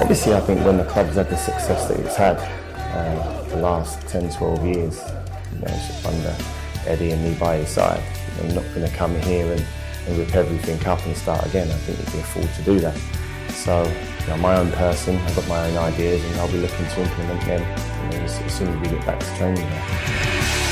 Obviously, I think when the club's had the success that it's had uh, the last 10, 12 years, you know, under Eddie and me by his side, I'm not going to come here and, and rip everything up and start again. I think he'd be a fool to do that. So, you know, my own person, I've got my own ideas and I'll be looking to implement them you know, as soon as we get back to training.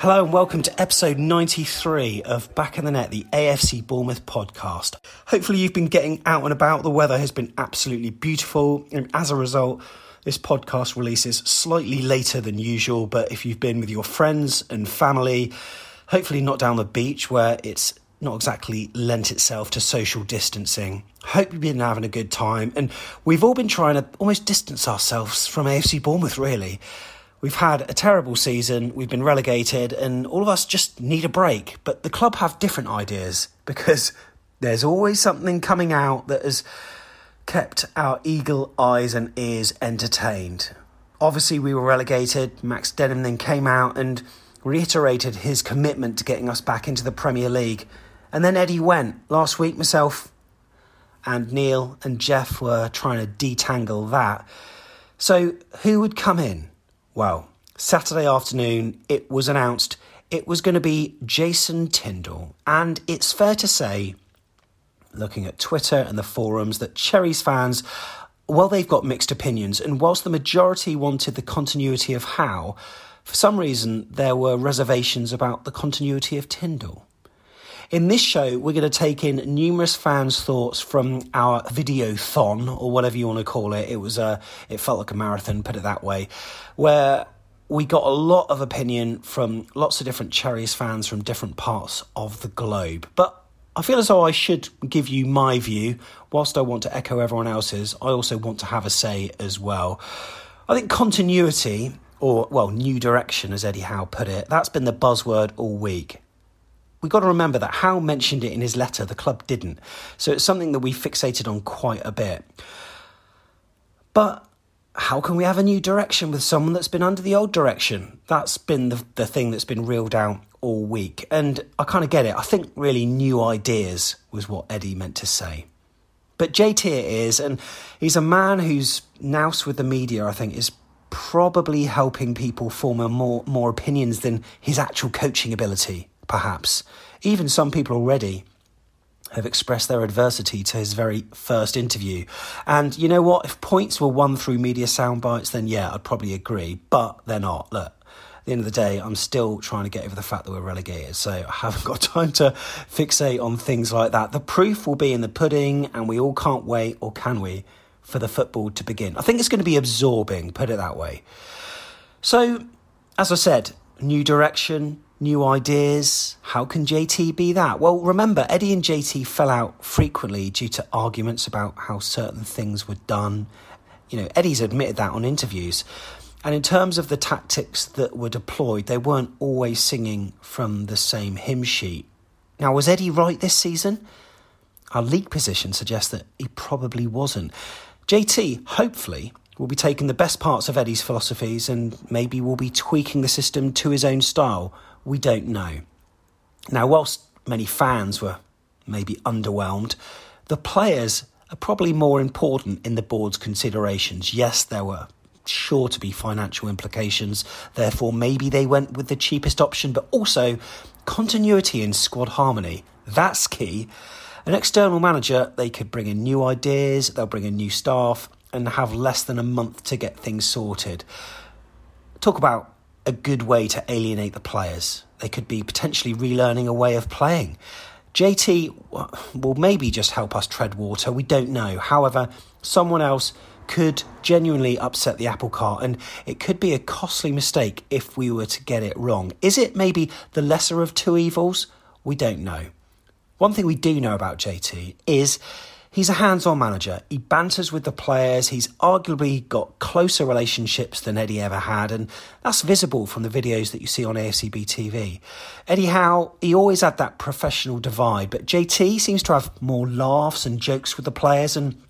Hello and welcome to episode 93 of Back in the Net, the AFC Bournemouth podcast. Hopefully, you've been getting out and about. The weather has been absolutely beautiful, and as a result, this podcast releases slightly later than usual. But if you've been with your friends and family, hopefully not down the beach where it's not exactly lent itself to social distancing. Hope you've been having a good time, and we've all been trying to almost distance ourselves from AFC Bournemouth, really. We've had a terrible season, we've been relegated, and all of us just need a break. But the club have different ideas because there's always something coming out that has kept our eagle eyes and ears entertained. Obviously, we were relegated. Max Demin then came out and reiterated his commitment to getting us back into the Premier League. And then Eddie went. Last week, myself and Neil and Jeff were trying to detangle that. So, who would come in? Well, Saturday afternoon, it was announced it was going to be Jason Tindall. And it's fair to say, looking at Twitter and the forums, that Cherries fans, well, they've got mixed opinions. And whilst the majority wanted the continuity of Howe, for some reason there were reservations about the continuity of Tindall. In this show, we're going to take in numerous fans' thoughts from our videothon, or whatever you want to call it. It was a, it felt like a marathon, put it that way, where we got a lot of opinion from lots of different Cherries fans from different parts of the globe. But I feel as though I should give you my view. Whilst I want to echo everyone else's, I also want to have a say as well. I think continuity, or, well, new direction, as Eddie Howe put it, that's been the buzzword all week we've got to remember that Howe mentioned it in his letter, the club didn't. So it's something that we fixated on quite a bit. But how can we have a new direction with someone that's been under the old direction? That's been the, the thing that's been reeled out all week. And I kind of get it. I think really new ideas was what Eddie meant to say. But JT is, and he's a man who's noused with the media, I think, is probably helping people form more, more opinions than his actual coaching ability perhaps. Even some people already have expressed their adversity to his very first interview. And you know what? If points were won through media sound bites, then yeah, I'd probably agree. But they're not. Look, at the end of the day, I'm still trying to get over the fact that we're relegated. So I haven't got time to fixate on things like that. The proof will be in the pudding, and we all can't wait, or can we, for the football to begin? I think it's going to be absorbing, put it that way. So, as I said, new direction, new ideas. How can JT be that? Well, remember, Eddie and JT fell out frequently due to arguments about how certain things were done. You know, Eddie's admitted that on interviews. And in terms of the tactics that were deployed, they weren't always singing from the same hymn sheet. Now, was Eddie right this season? Our league position suggests that he probably wasn't. JT, hopefully, will be taking the best parts of Eddie's philosophies and maybe we'll be tweaking the system to his own style we don't know. Now, whilst many fans were maybe underwhelmed, the players are probably more important in the board's considerations. Yes, there were sure to be financial implications, therefore, maybe they went with the cheapest option, but also continuity and squad harmony. That's key. An external manager, they could bring in new ideas, they'll bring in new staff, and have less than a month to get things sorted. Talk about a good way to alienate the players. They could be potentially relearning a way of playing. JT will maybe just help us tread water, we don't know. However, someone else could genuinely upset the apple cart and it could be a costly mistake if we were to get it wrong. Is it maybe the lesser of two evils? We don't know. One thing we do know about JT is He's a hands on manager. He banters with the players. He's arguably got closer relationships than Eddie ever had, and that's visible from the videos that you see on AFCB TV. Eddie Howe, he always had that professional divide, but JT seems to have more laughs and jokes with the players, and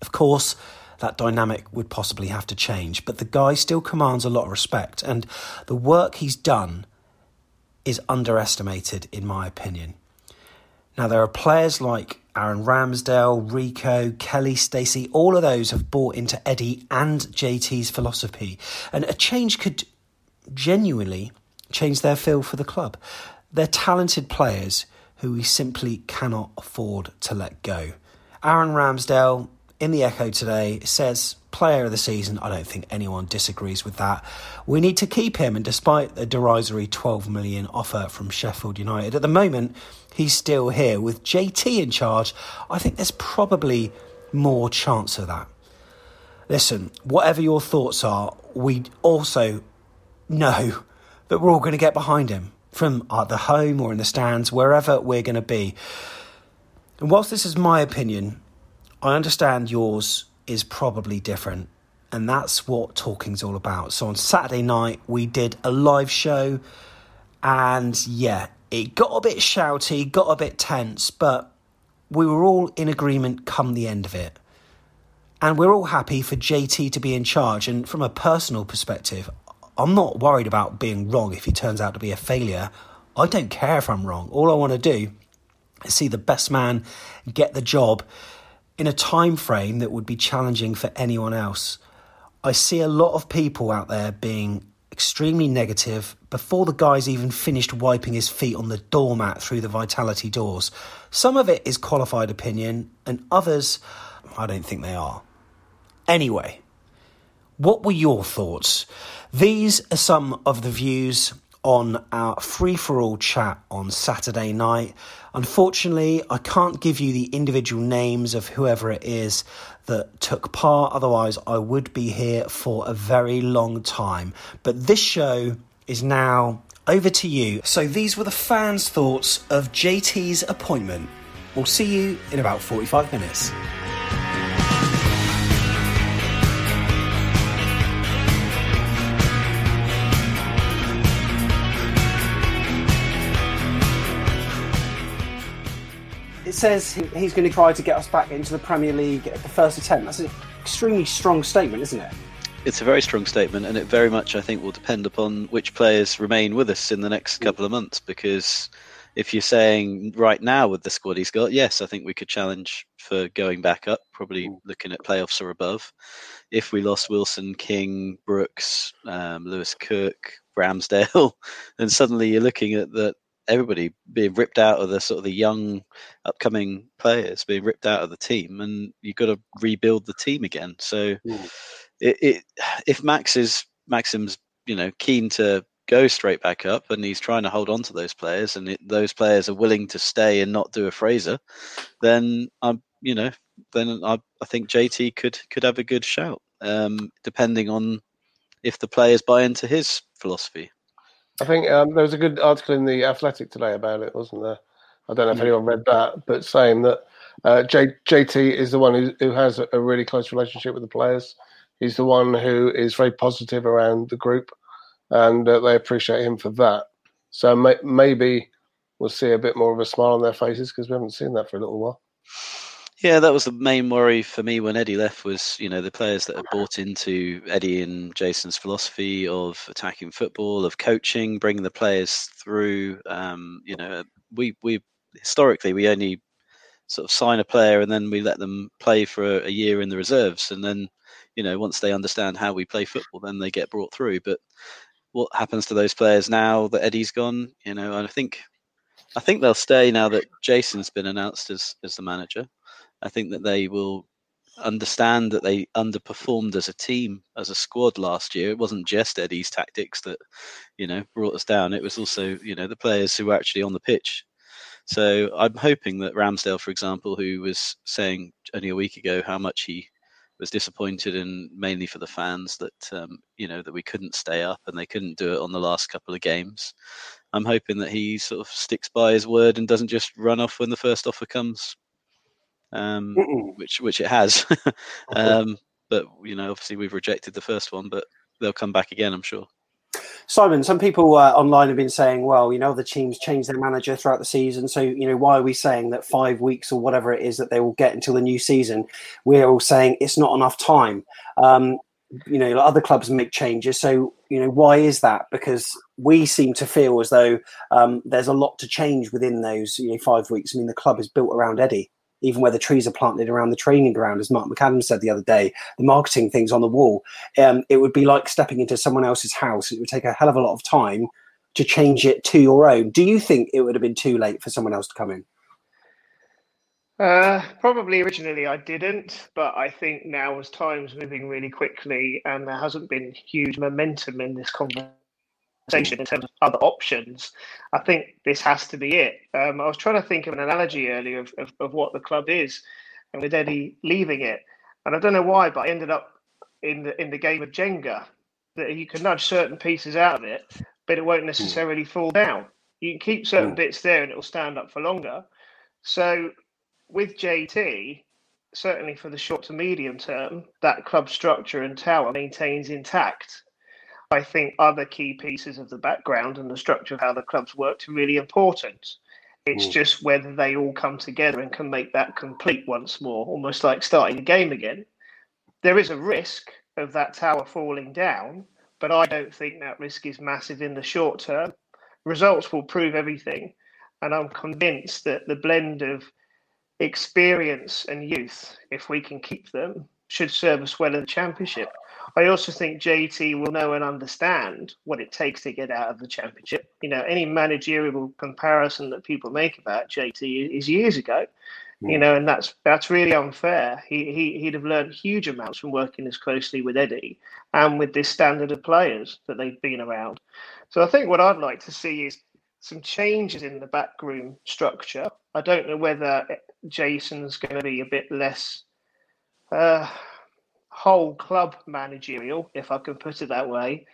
of course, that dynamic would possibly have to change. But the guy still commands a lot of respect, and the work he's done is underestimated, in my opinion. Now, there are players like Aaron Ramsdale, Rico, Kelly, Stacey, all of those have bought into Eddie and JT's philosophy. And a change could genuinely change their feel for the club. They're talented players who we simply cannot afford to let go. Aaron Ramsdale in the Echo today says player of the season. I don't think anyone disagrees with that. We need to keep him, and despite the derisory 12 million offer from Sheffield United, at the moment he's still here with JT in charge. I think there's probably more chance of that. Listen, whatever your thoughts are, we also know that we're all going to get behind him from the home or in the stands, wherever we're going to be. And whilst this is my opinion, I understand yours is probably different. And that's what talking's all about. So on Saturday night, we did a live show. And yeah, it got a bit shouty, got a bit tense, but we were all in agreement come the end of it. And we're all happy for JT to be in charge. And from a personal perspective, I'm not worried about being wrong if he turns out to be a failure. I don't care if I'm wrong. All I want to do is see the best man get the job in a time frame that would be challenging for anyone else. I see a lot of people out there being extremely negative before the guy's even finished wiping his feet on the doormat through the vitality doors. Some of it is qualified opinion, and others, I don't think they are. Anyway, what were your thoughts? These are some of the views on our free for all chat on Saturday night. Unfortunately, I can't give you the individual names of whoever it is that took part, otherwise, I would be here for a very long time. But this show is now over to you. So, these were the fans' thoughts of JT's appointment. We'll see you in about 45 minutes. Says he's going to try to get us back into the Premier League at the first attempt. That's an extremely strong statement, isn't it? It's a very strong statement, and it very much, I think, will depend upon which players remain with us in the next couple of months. Because if you're saying right now with the squad he's got, yes, I think we could challenge for going back up, probably mm. looking at playoffs or above. If we lost Wilson, King, Brooks, um, Lewis Cook, Ramsdale, then suddenly you're looking at that everybody being ripped out of the sort of the young upcoming players being ripped out of the team and you've got to rebuild the team again. So it, it, if max is maxim's you know keen to go straight back up and he's trying to hold on to those players and it, those players are willing to stay and not do a fraser then i'm you know then I, I think jt could could have a good shout um, depending on if the players buy into his philosophy I think um, there was a good article in the Athletic today about it, wasn't there? I don't know if mm. anyone read that, but saying that uh, J- JT is the one who, who has a really close relationship with the players. He's the one who is very positive around the group, and uh, they appreciate him for that. So may- maybe we'll see a bit more of a smile on their faces because we haven't seen that for a little while. Yeah, that was the main worry for me when Eddie left was, you know, the players that had bought into Eddie and Jason's philosophy of attacking football, of coaching, bringing the players through. Um, you know, we we historically we only sort of sign a player and then we let them play for a, a year in the reserves, and then, you know, once they understand how we play football, then they get brought through. But what happens to those players now that Eddie's gone? You know, I think I think they'll stay now that Jason's been announced as as the manager. I think that they will understand that they underperformed as a team, as a squad last year. It wasn't just Eddie's tactics that, you know, brought us down. It was also, you know, the players who were actually on the pitch. So I'm hoping that Ramsdale, for example, who was saying only a week ago how much he was disappointed in mainly for the fans that um, you know that we couldn't stay up and they couldn't do it on the last couple of games. I'm hoping that he sort of sticks by his word and doesn't just run off when the first offer comes, um, which which it has. um, but you know, obviously we've rejected the first one, but they'll come back again, I'm sure. Simon, some people uh, online have been saying, well, you know, the teams change their manager throughout the season. So, you know, why are we saying that five weeks or whatever it is that they will get until the new season? We're all saying it's not enough time. Um, you know, other clubs make changes. So, you know, why is that? Because we seem to feel as though um, there's a lot to change within those, you know, five weeks. I mean, the club is built around Eddie even where the trees are planted around the training ground, as Mark McAdam said the other day, the marketing things on the wall, um, it would be like stepping into someone else's house. It would take a hell of a lot of time to change it to your own. Do you think it would have been too late for someone else to come in? Uh, probably originally I didn't, but I think now as time's moving really quickly and there hasn't been huge momentum in this conversation conversation in terms of other options, I think this has to be it. Um, I was trying to think of an analogy earlier of, of, of, what the club is, and with Eddie leaving it, and I don't know why, but I ended up in the in the game of Jenga that you can nudge certain pieces out of it, but it won't necessarily fall down. You can keep certain bits there, and it will stand up for longer. So with JT, certainly for the short to medium term, that club structure and tower maintains intact. I think other key pieces of the background and the structure of how the clubs worked are really important. It's mm. just whether they all come together and can make that complete once more, almost like starting a game again. There is a risk of that tower falling down, but I don't think that risk is massive in the short term. Results will prove everything. And I'm convinced that the blend of experience and youth, if we can keep them, should serve us well in the championship. I also think JT will know and understand what it takes to get out of the championship. You know, any managerial comparison that people make about JT is years ago. You know, and that's that's really unfair. He, he he'd have learned huge amounts from working as closely with Eddie and with this standard of players that they've been around. So I think what I'd like to see is some changes in the backroom structure. I don't know whether Jason's going to be a bit less. Uh, whole club managerial, if I can put it that way,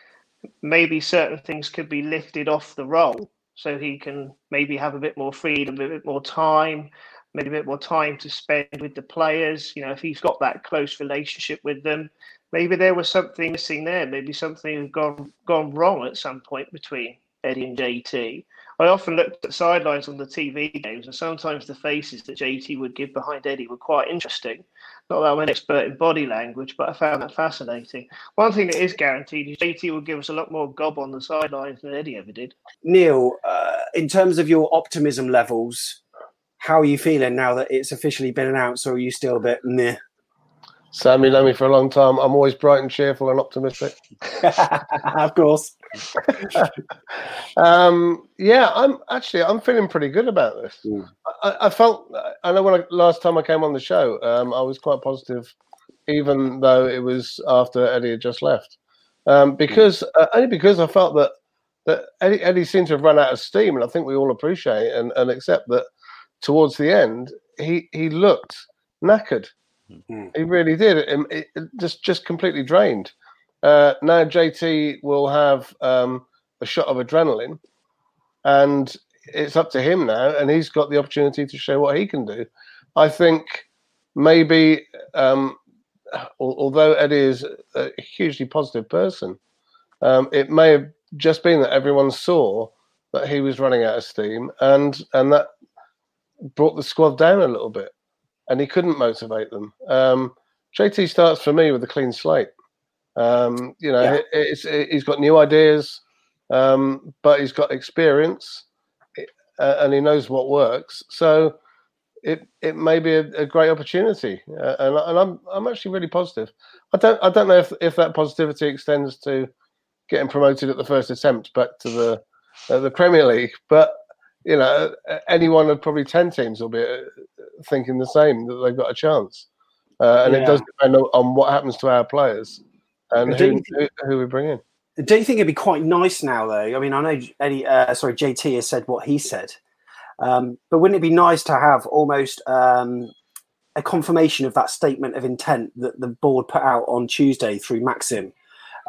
maybe certain things could be lifted off the role so he can maybe have a bit more freedom, a bit more time, maybe a bit more time to spend with the players. You know, if he's got that close relationship with them, maybe there was something missing there. Maybe something had gone gone wrong at some point between Eddie and JT. I often looked at sidelines on the TV games, and sometimes the faces that JT would give behind Eddie were quite interesting. Not that I'm an expert in body language, but I found that fascinating. One thing that is guaranteed is JT will give us a lot more gob on the sidelines than Eddie ever did. Neil, uh, in terms of your optimism levels, how are you feeling now that it's officially been announced, or are you still a bit meh? Sam, you know me for a long time. I'm always bright and cheerful and optimistic. of course. um, yeah, I'm actually I'm feeling pretty good about this. Mm. I, I, felt I know when I, last time I came on the show, um, I was quite positive, even though it was after Eddie had just left, um, because uh, only because I felt that that Eddie, Eddie seemed to have run out of steam, and I think we all appreciate and, and accept that towards the end he he looked knackered. Mm. He really did. It, it, just just completely drained. Uh, now JT will have um, a shot of adrenaline, and it's up to him now, and he's got the opportunity to show what he can do. I think maybe, um, although Eddie is a hugely positive person, um, it may have just been that everyone saw that he was running out of steam, and and that brought the squad down a little bit and he couldn't motivate them. Um, JT starts for me with a clean slate. Um, you know, yeah. it's, it's, he's got new ideas, um, but he's got experience, uh, and he knows what works. So it it may be a, a great opportunity, uh, and, and I'm I'm actually really positive. I don't I don't know if if that positivity extends to getting promoted at the first attempt back to the uh, the Premier League, but you know, any one of probably ten teams will be uh, thinking the same that they've got a chance, uh, and yeah. it does depend on what happens to our players and who, think, who, who we bring in. Do you think it'd be quite nice now, though? I mean, I know Eddie, uh, sorry, JT has said what he said, um, but wouldn't it be nice to have almost um, a confirmation of that statement of intent that the board put out on Tuesday through Maxim,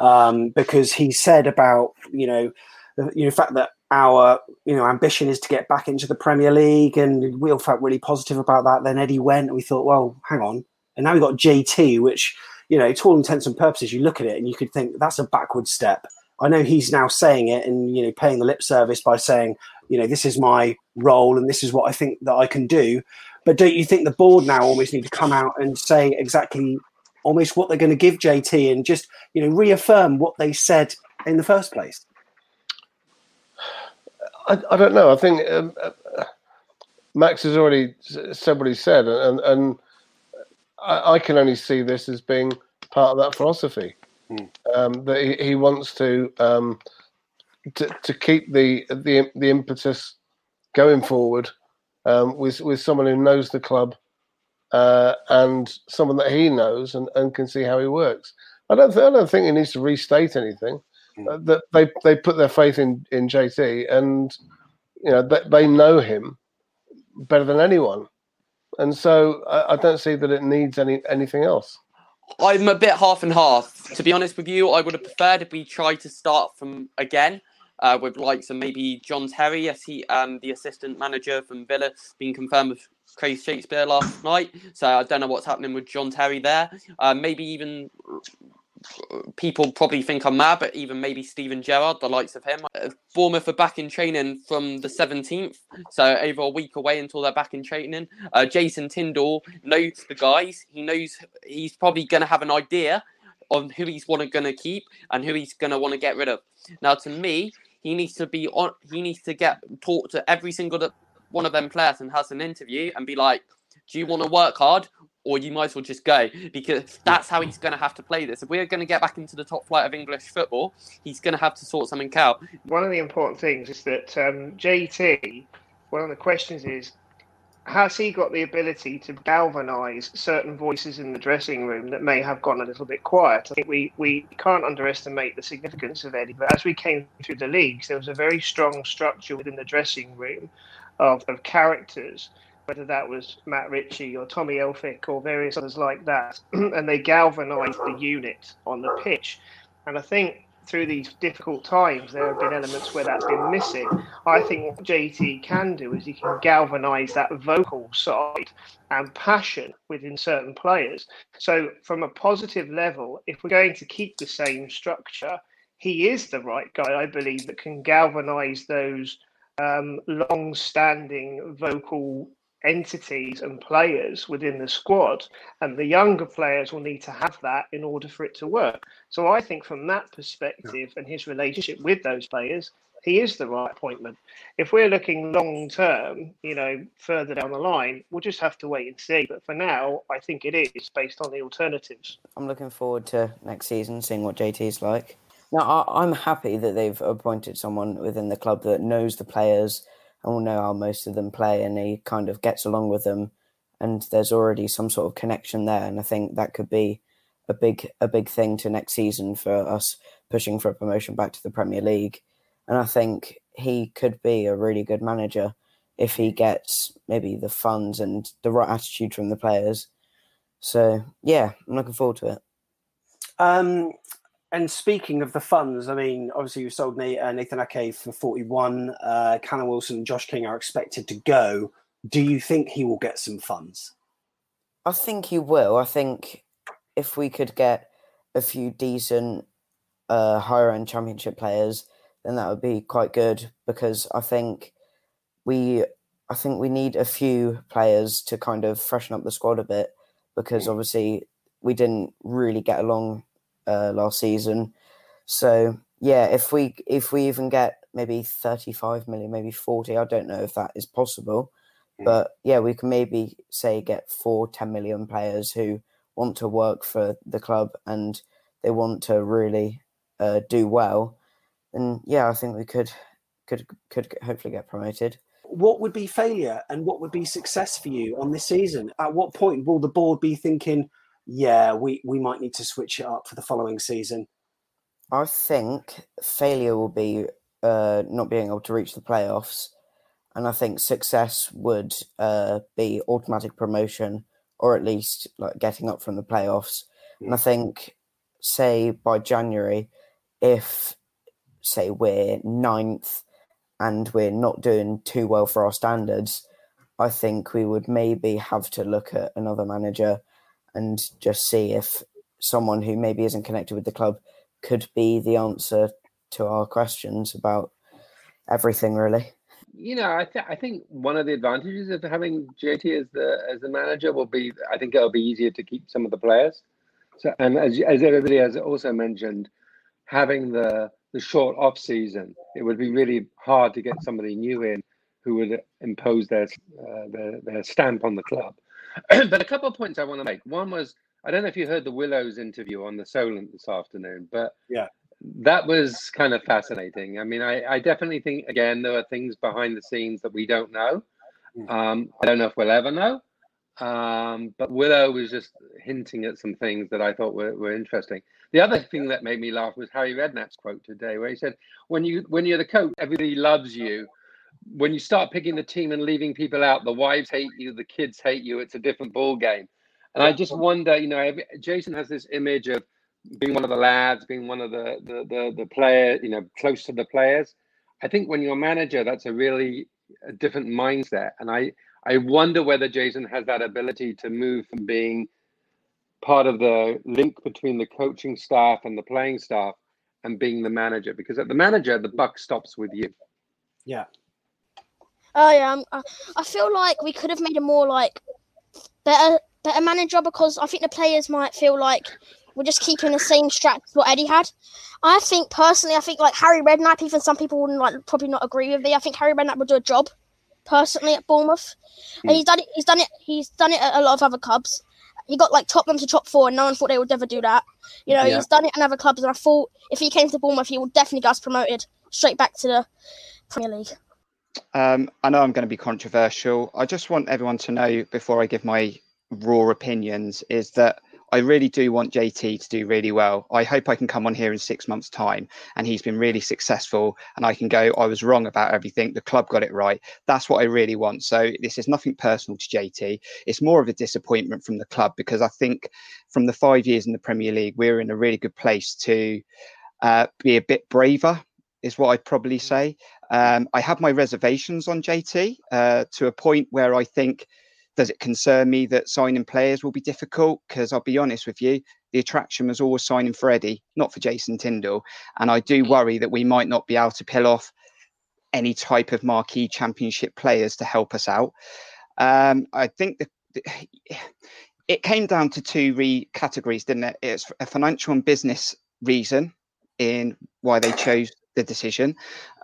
um, because he said about you know the you know, fact that our you know ambition is to get back into the Premier League, and we all felt really positive about that. Then Eddie went, and we thought, well, hang on, and now we've got JT, which you know, to all intents and purposes, you look at it and you could think that's a backward step. I know he's now saying it and you know paying the lip service by saying, you know, this is my role and this is what I think that I can do. But don't you think the board now almost need to come out and say exactly almost what they're going to give JT and just you know reaffirm what they said in the first place? I, I don't know. I think um, uh, Max has already said what he said, and and I, I, can only see this as being part of that philosophy mm. um, that he, he, wants to, um, to to keep the the the impetus going forward um, with with someone who knows the club uh, and someone that he knows and, and can see how he works. I don't th- I don't think he needs to restate anything. Mm. Uh, that they they put their faith in in JT and you know they, they know him better than anyone and so I, I don't see that it needs any anything else. I'm a bit half and half. To be honest with you, I would have preferred if we tried to start from again uh, with likes of maybe John Terry, as he um, the assistant manager from Villa, being confirmed with Craig Shakespeare last night. So I don't know what's happening with John Terry there. Uh, maybe even people probably think I'm mad, but even maybe Steven Gerrard, the likes of him. Uh, Bournemouth are back in training from the 17th, so over a week away until they're back in training. Uh, Jason Tindall knows the guys. He knows he's probably going to have an idea on who he's want going to keep and who he's going to want to get rid of. Now, to me, he needs to be on. He needs to get talk to every single one of them players and has an interview and be like, "Do you want to work hard or you might as well just go because that's how he's going to have to play this. If we're going to get back into the top flight of English football, he's going to have to sort something out. One of the important things is that um, JT, one of the questions is, has he got the ability to galvanise certain voices in the dressing room that may have gone a little bit quiet? I think we, we can't underestimate the significance of Eddie, but as we came through the leagues, there was a very strong structure within the dressing room of, of characters whether that was Matt Ritchie or Tommy Elphick or various others like that, and they galvanised the unit on the pitch. And I think through these difficult times, there have been elements where that's been missing. I think what JT can do is he can galvanise that vocal side and passion within certain players. So, from a positive level, if we're going to keep the same structure, he is the right guy, I believe, that can galvanise those um, long standing vocal entities and players within the squad, and the younger players will need to have that in order for it to work. So I think from that perspective and his relationship with those players, he is the right appointment. If we're looking long term, you know, further down the line, we'll just have to wait and see. But for now, I think it is based on the alternatives. I'm looking forward to next season, seeing what JT is like. Now, I'm happy that they've appointed someone within the club that knows the players and will know how most of them play, and he kind of gets along with them, and there's already some sort of connection there, and I think that could be a big a big thing to next season for us pushing for a promotion back to the Premier League, and I think he could be a really good manager if he gets maybe the funds and the right attitude from the players. So yeah, I'm looking forward to it. Um, and speaking of the funds, I mean, obviously you sold uh, Nathan Ake for 41. Uh, Callum Wilson and Josh King are expected to go. Do you think he will get some funds? I think he will. I think if we could get a few decent uh, higher end championship players, then that would be quite good because I think we I think we need a few players to kind of freshen up the squad a bit because mm. obviously we didn't really get along uh, last season. So yeah, if we if we even get maybe 35 million, maybe 40, I don't know if that is possible. Mm. But yeah, we can maybe say get four 10 million players who want to work for the club and they want to really uh, do well. And yeah, I think we could could could hopefully get promoted. What would be failure and what would be success for you on this season? At what point will the board be thinking, yeah, we, we might need to switch it up for the following season. I think failure will be uh, not being able to reach the playoffs, and I think success would uh, be automatic promotion or at least like getting up from the playoffs. And I think, say by January, if say we're ninth and we're not doing too well for our standards, I think we would maybe have to look at another manager and just see if someone who maybe isn't connected with the club could be the answer to our questions about everything really you know, I, th- I think one of the advantages of having JT as the as the manager will be, I think it'll be easier to keep some of the players. So, and as as everybody has also mentioned, having the the short off season, it would be really hard to get somebody new in who would impose their uh, their, their stamp on the club. but a couple of points I want to make. One was I don't know if you heard the Willows interview on the Solent this afternoon, but yeah, that was kind of fascinating. I mean, I, I definitely think again there are things behind the scenes that we don't know. Hmm. Um, I don't know if we'll ever know. Um, but Willow was just hinting at some things that I thought were, were interesting. The other thing that made me laugh was Harry Redknapp's quote today, where he said, "When you when you're the coach, everybody loves you. When you start picking the team and leaving people out, the wives hate you, the kids hate you. It's a different ball game." And I just wonder, you know, Jason has this image of being one of the lads, being one of the the the, the player, you know, close to the players. I think when you're a manager, that's a really a different mindset, and I I wonder whether Jason has that ability to move from being part of the link between the coaching staff and the playing staff and being the manager because at the manager the buck stops with you yeah oh yeah um, I, I feel like we could have made a more like better better manager because i think the players might feel like we're just keeping the same straps what Eddie had. I think personally, I think like Harry Redknapp, even some people wouldn't like probably not agree with me. I think Harry Redknapp would do a job personally at Bournemouth, and he's done it. He's done it. He's done it at a lot of other clubs. He got like Tottenham to top four, and no one thought they would ever do that. You know, yeah. he's done it in other clubs, and I thought if he came to Bournemouth, he would definitely get us promoted straight back to the Premier League. Um, I know I'm going to be controversial. I just want everyone to know before I give my raw opinions is that I really do want JT to do really well. I hope I can come on here in six months' time and he's been really successful and I can go, I was wrong about everything. The club got it right. That's what I really want. So this is nothing personal to JT. It's more of a disappointment from the club because I think from the five years in the Premier League, we're in a really good place to uh, be a bit braver is what I'd probably say. Um, I have my reservations on JT uh, to a point where I think does it concern me that signing players will be difficult? Because I'll be honest with you, the attraction was always signing for Eddie, not for Jason Tindall. And I do worry that we might not be able to pill off any type of marquee championship players to help us out. Um, I think the, the, it came down to two re- categories, didn't it? It's a financial and business reason in why they chose the decision.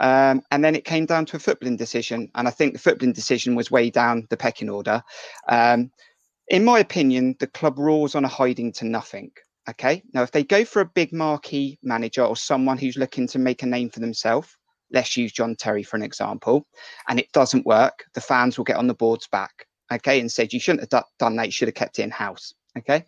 Um, and then it came down to a footballing decision. And I think the footballing decision was way down the pecking order. Um, in my opinion, the club rules on a hiding to nothing. Okay. Now, if they go for a big marquee manager or someone who's looking to make a name for themselves, let's use John Terry for an example, and it doesn't work, the fans will get on the board's back. Okay. And said, you shouldn't have done that. You should have kept it in house. Okay,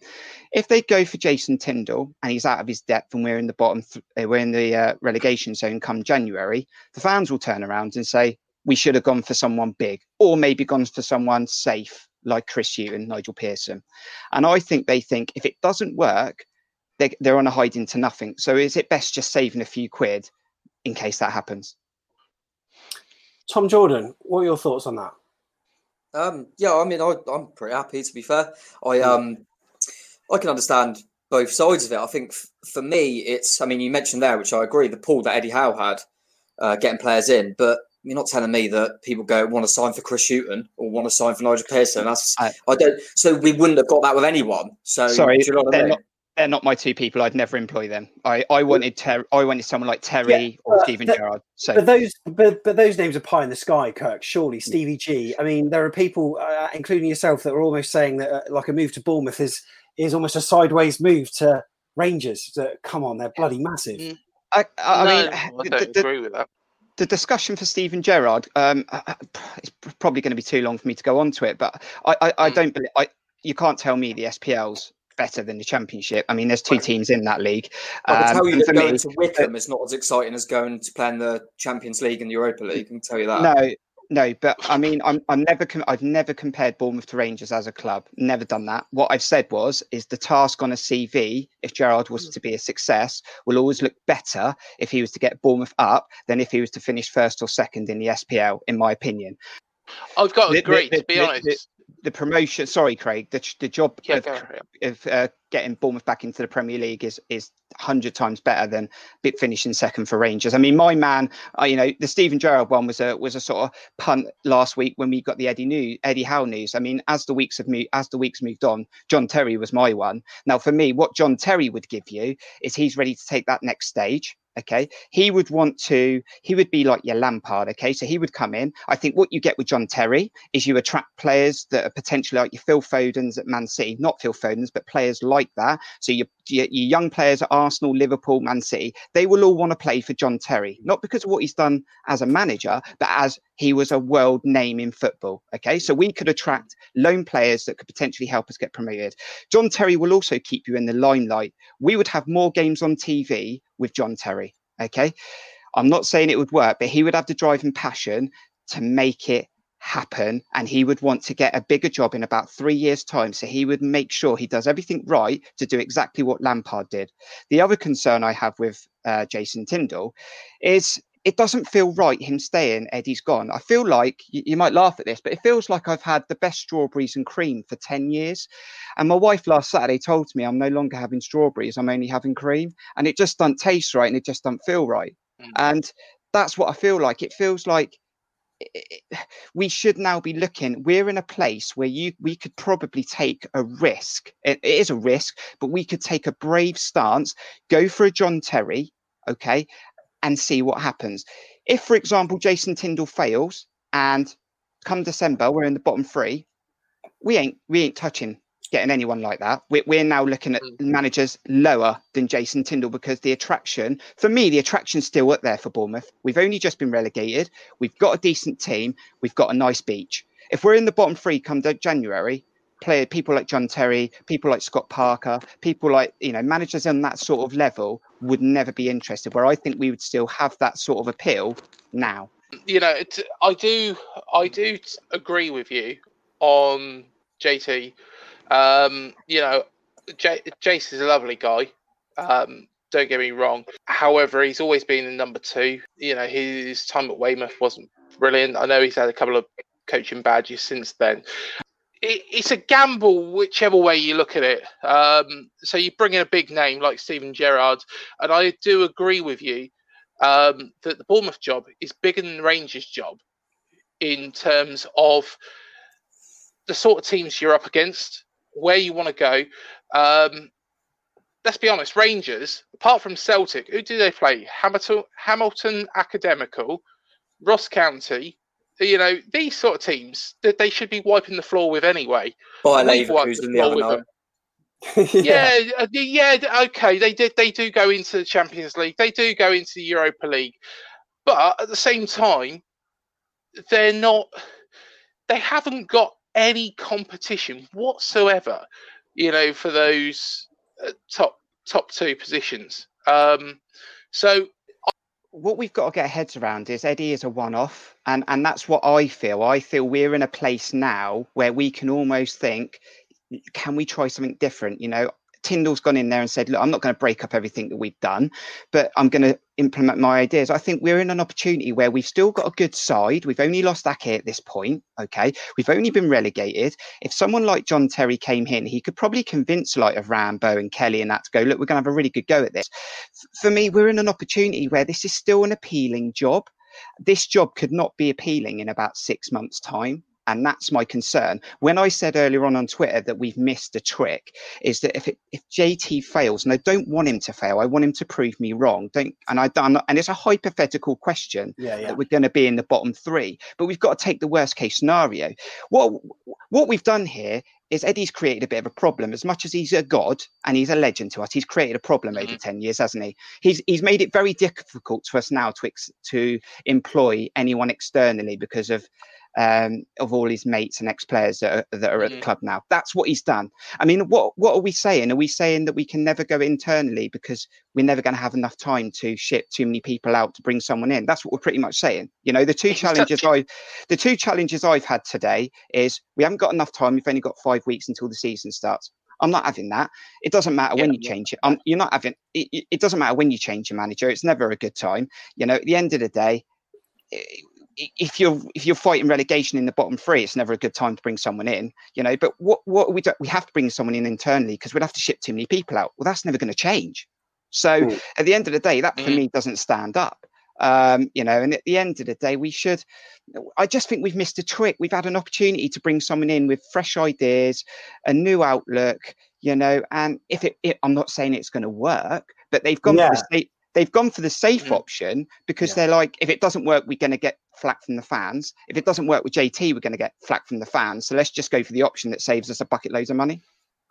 if they go for Jason Tindall and he's out of his depth and we're in the bottom, th- uh, we're in the uh, relegation zone come January, the fans will turn around and say we should have gone for someone big or maybe gone for someone safe like Chris Hugh and Nigel Pearson. And I think they think if it doesn't work, they, they're on a hiding to nothing. So is it best just saving a few quid in case that happens? Tom Jordan, what are your thoughts on that? Um, yeah, I mean, I, am pretty happy to be fair. I um, I can understand both sides of it. I think f- for me, it's. I mean, you mentioned there, which I agree, the pull that Eddie Howe had, uh, getting players in, but you're not telling me that people go want to sign for Chris Hughton or want to sign for Nigel Pearson. That's I, I don't. So we wouldn't have got that with anyone. So sorry, you know they're, I mean? not, they're not my two people. I'd never employ them. I, I wanted Ter- I wanted someone like Terry yeah, or Steven the, Gerrard. So, but those but, but those names are pie in the sky, Kirk. Surely Stevie G. I mean, there are people, uh, including yourself, that are almost saying that uh, like a move to Bournemouth is is almost a sideways move to Rangers. That come on, they're bloody massive. Mm. I, I no, mean, I don't the, agree with that. The discussion for Steven Gerrard, um, it's probably going to be too long for me to go on to it, but I, I, I mm. don't believe I. You can't tell me the SPL's better than the Championship. I mean, there's two teams in that league. I can tell you um, that going me, to Wycombe is not as exciting as going to play in the Champions League and the Europa League. I can tell you that. No, No, but I mean, I'm I'm never com- I've never compared Bournemouth to Rangers as a club. Never done that. What I've said was is the task on a CV, if Gerrard was hmm. to be a success, will always look better if he was to get Bournemouth up than if he was to finish first or second in the SPL, in my opinion. I've got to The- agree. the- to be the- honest, the- promotion. Sorry, Craig. The, the job Yeah, of, ahead. of uh, getting Bournemouth back into the Premier League is is hundred times better than bit finishing second for Rangers. I mean, my man, uh, you know, the Steven Gerrard one was a was a sort of punt last week when we got the Eddie new Eddie Howe news. I mean, as the weeks have moved, as the weeks moved on, John Terry was my one. Now, for me, what John Terry would give you is he's ready to take that next stage. Okay, he would want to. He would be like your Lampard. Okay, so he would come in. I think what you get with John Terry is you attract players that are potentially like your Phil Fodens at Man City, not Phil Fodens, but players like that. So your your, your young players at Arsenal, Liverpool, Man City, they will all want to play for John Terry, not because of what he's done as a manager, but as he was a world name in football. Okay, so we could attract loan players that could potentially help us get promoted. John Terry will also keep you in the limelight. We would have more games on TV with John Terry. Okay. I'm not saying it would work, but he would have the drive and passion to make it happen. And he would want to get a bigger job in about three years' time. So he would make sure he does everything right to do exactly what Lampard did. The other concern I have with uh, Jason Tindall is it doesn't feel right him staying. Eddie's gone. I feel like you, you might laugh at this, but it feels like I've had the best strawberries and cream for 10 years. And my wife last Saturday told me I'm no longer having strawberries, I'm only having cream. And it just doesn't taste right and it just doesn't feel right. And that's what I feel like. It feels like we should now be looking we're in a place where you we could probably take a risk. It, it is a risk but we could take a brave stance go for a john terry okay and see what happens. If for example jason tindall fails and come december we're in the bottom three we ain't we ain't touching getting anyone like that. We're, we're now looking at mm. managers lower than jason tindall because the attraction for me the attraction's still up there for bournemouth. We've only just been relegated. We've got a decent team. We've got a nice beach. If we're in the bottom three come january play people like john terry people like scott parker people like you know managers on that sort of level would never be interested where i think we would still have that sort of appeal now. You know, it's, I do, I do agree with you on JT. Um, you know, J- Jace is a lovely guy. Um, don't get me wrong. However, he's always been in number two. You know, his time at Weymouth wasn't brilliant. I know he's had a couple of coaching badges since then. It, it's a gamble, whichever way you look at it. Um, so you bring in a big name like Steven Gerrard, and I do agree with you um, that the Bournemouth job is bigger than the Rangers job in terms of the sort of teams you're up against, where you want to go. Um, let's be honest, Rangers, apart from Celtic, who do they play? Hamilton, Hamilton Academical, Ross County. You know, these sort of teams that they should be wiping the floor with anyway. Bayer Leverkusen the other night. yeah, uh, yeah, okay. They did. They do go into the Champions League. They do go into the Europa League, but at the same time, they're not. They haven't got any competition whatsoever. You know, for those uh, top top two positions. Um, so what we've got to get heads around is Eddie is a one-off, and and that's what I feel. I feel we're in a place now where we can almost think, can we try something different? You know, Tindall's gone in there and said, look, I'm not going to break up everything that we've done, but I'm going to implement my ideas. I think we're in an opportunity where we've still got a good side. We've only lost Ake at this point. Okay. We've only been relegated. If someone like John Terry came in, he could probably convince like of Rambo and Kelly and that to go, look, we're going to have a really good go at this. For me, we're in an opportunity where this is still an appealing job. This job could not be appealing in about six months' time. And that's my concern. When I said earlier on on Twitter that we've missed a trick, is that if it, if JT fails, and I don't want him to fail, I want him to prove me wrong. Don't and I don't. And it's a hypothetical question Yeah, yeah. that we're going to be in the bottom three, but we've got to take the worst case scenario. What what we've done here is Eddie's created a bit of a problem. As much as he's a god and he's a legend to us, he's created a problem over mm-hmm. ten years, hasn't he? He's he's made it very difficult to us now to ex, to employ anyone externally because of um, of all his mates and ex-players that are, that are at the Mm. club now. That's what he's done. I mean, what what are we saying? Are we saying that we can never go internally because we're never going to have enough time to ship too many people out to bring someone in? That's what we're pretty much saying. You know, the two challenges I the two challenges I've had today is we haven't got enough time. We've only got five weeks until the season starts. I'm not having that. It doesn't matter when you change it. Um, you're not having. It, it- doesn't matter when you change your manager. It's never a good time. You know, at the end of the day, i- if you're if you're fighting relegation in the bottom three, it's never a good time to bring someone in. You know, but what what we do, we have to bring someone in internally because we'd have to ship too many people out. Well, that's never going to change. So at the end of the day, that for me doesn't stand up. Um, you know, and at the end of the day, we should. I just think we've missed a trick. We've had an opportunity to bring someone in with fresh ideas, a new outlook. You know, and if it, it I'm not saying it's going to work, but they've gone for the Yeah. Safe, they've gone for the safe option because they're like, if it doesn't work, we're going to get flack from the fans. If it doesn't work with JT, we're going to get flack from the fans. So let's just go for the option that saves us a bucket loads of money.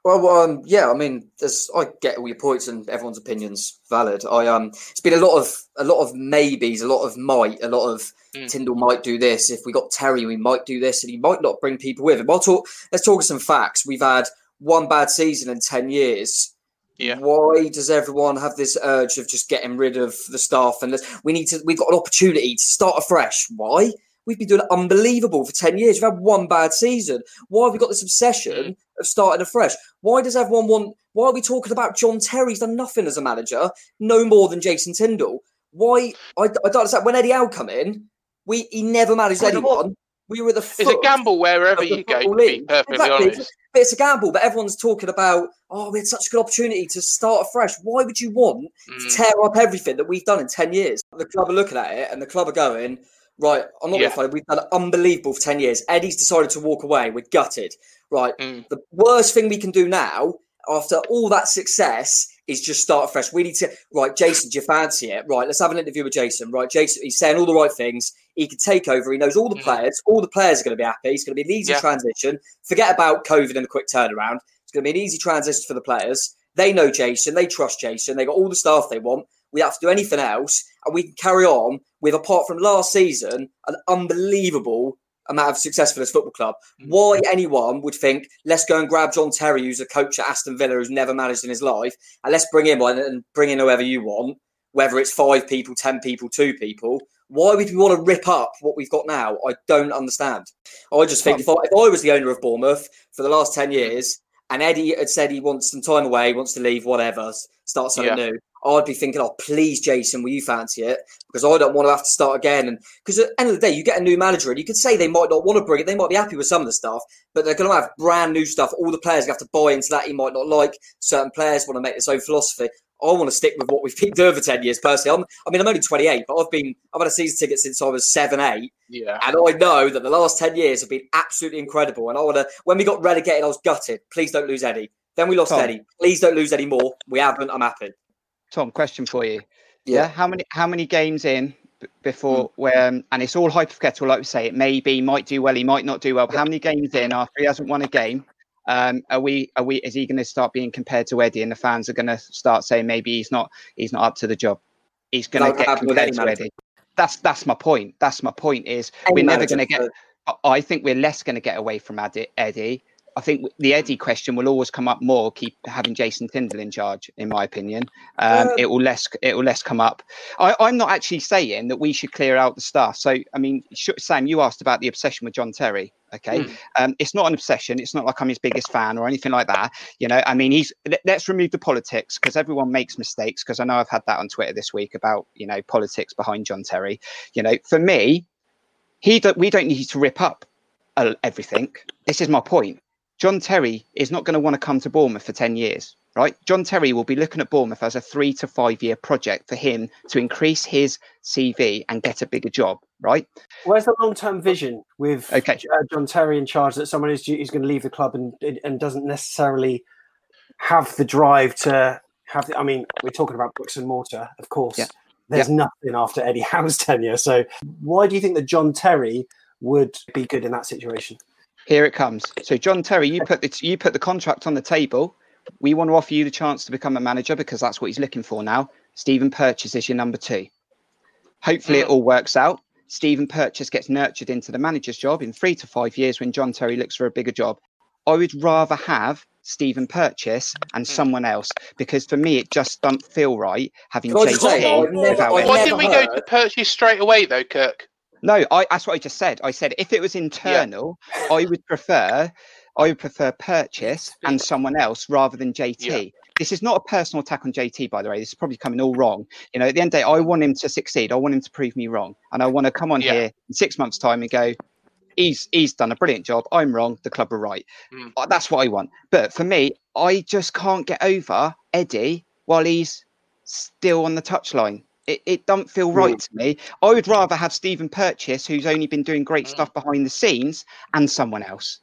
Well, um, yeah, I mean, there's, I get all your points and everyone's opinions valid. I um, it's been a lot of a lot of maybes, a lot of might, a lot of Tindall might do this. If we got Terry, we might do this, and he might not bring people with him. I'll talk. Let's talk some facts. We've had one bad season in ten years. Yeah. Why does everyone have this urge of just getting rid of the staff? And we need to. We've got an opportunity to start afresh. Why? We've been doing unbelievable for ten years. We've had one bad season. Why have we got this obsession mm. of starting afresh? Why does everyone want? Why are we talking about John Terry's done nothing as a manager, no more than Jason Tindall? Why? I, I don't understand. When Eddie Howe come in, we he never managed I don't know anyone. We were the It's a gamble wherever you go, to be perfectly Exactly. honest. But it's a gamble. But everyone's talking about, oh, we had such a good opportunity to start afresh. Why would you want Mm. to tear up everything that we've done in 10 years? The club are looking at it and the club are going, right, I'm not Yeah. going to. We've done unbelievable for 10 years. Eddie's decided to walk away. We're gutted. Right. Mm. The worst thing we can do now, after all that success, is just start fresh. We need to, right, Jason, do you fancy it? Right, let's have an interview with Jason. Right, Jason, he's saying all the right things. He can take over. He knows all the mm. players. All the players are going to be happy. It's going to be an easy. Yeah. transition. Forget about COVID and a quick turnaround. It's going to be an easy transition for the players. They know Jason. They trust Jason. They got all the staff they want. We have to do anything else, and we can carry on with, apart from last season, an unbelievable amount of success for this football club. Mm. Why anyone would think, let's go and grab John Terry, who's a coach at Aston Villa, who's never managed in his life, and let's bring him on and bring in whoever you want, whether it's five people, ten people, two people. Why would we want to rip up what we've got now? I don't understand. I just think if I, if I was the owner of Bournemouth for the last 10 years and Eddie had said he wants some time away, wants to leave, whatever, start something Yeah. new, I'd be thinking, oh, please, Jason, will you fancy it? Because I don't want to have to start again. And because at the end of the day, you get a new manager and you could say they might not want to bring it. They might be happy with some of the stuff, but they're going to have brand new stuff. All the players have to buy into that. He might not like certain players want to make their own philosophy. I want to stick with what we've been doing for 10 years personally. I'm, I mean, I'm only 28, but I've been, I've had a season ticket since I was seven, eight. Yeah. And I know that the last 10 years have been absolutely incredible. And I want to, when we got relegated, I was gutted. Please don't lose Eddie. Then we lost Tom. Eddie. Please don't lose any more. We haven't. I'm happy. Tom, question for you. Yeah. Yeah. How many how many games in before Hmm. when and it's all hypothetical, like we say, it may be, might do well, he might not do well. But how many games in after he hasn't won a game? Um, are we are we is he going to start being compared to Eddie and the fans are going to start saying maybe he's not he's not up to the job? He's gonna get compared to. Eddie. That's that's my point. That's my point. Is Any we're never going to get. I think we're less going to get away from Eddie. I think the Eddie question will always come up more. Keep having Jason Tindall in charge, in my opinion. Um, it will less. It will less come up. I, I'm not actually saying that we should clear out the staff. So, I mean, Sam, you asked about the obsession with John Terry. Okay, Mm. um, it's not an obsession. It's not like I'm his biggest fan or anything like that. You know, I mean, he's. let- Let's remove the politics because everyone makes mistakes. Because I know I've had that on Twitter this week about you know politics behind John Terry. You know, for me, he we don't need to rip up uh, everything. This is my point. John Terry is not going to want to come to Bournemouth for 10 years, right? John Terry will be looking at Bournemouth as a three to five year project for him to increase his CV and get a bigger job, right? Where's the long term vision with Okay. uh, John Terry in charge that someone is, who's going to leave the club and and doesn't necessarily have the drive to have? The, I mean, we're talking about bricks and mortar, of course. Yeah. There's nothing after Eddie Howe's tenure. So, why do you think that John Terry would be good in that situation? Here it comes. So, John Terry, you put the, you put the contract on the table. We want to offer you the chance to become a manager because that's what he's looking for now. Stephen Purches is your number two. Hopefully, it all works out. Stephen Purches gets nurtured into the manager's job in three to five years when John Terry looks for a bigger job. I would rather have Stephen Purches and Hmm. someone else because for me it just doesn't feel right having JT I've never- without I've it. Why didn't we go to Purches straight away though, Kirk? No, I, that's what I just said. I said if it was internal, I would prefer I would prefer Purches and someone else rather than JT. This is not a personal attack on JT, by the way. This is probably coming all wrong. You know, at the end of the day, I want him to succeed. I want him to prove me wrong, and I want to come on Yeah. here in six months' time and go, he's he's done a brilliant job. I'm wrong. The club are right. Mm. Uh, That's what I want. But for me, I just can't get over Eddie while he's still on the touchline. It, it don't feel right to me. I would rather have Stephen Purches, who's only been doing great stuff behind the scenes, and someone else.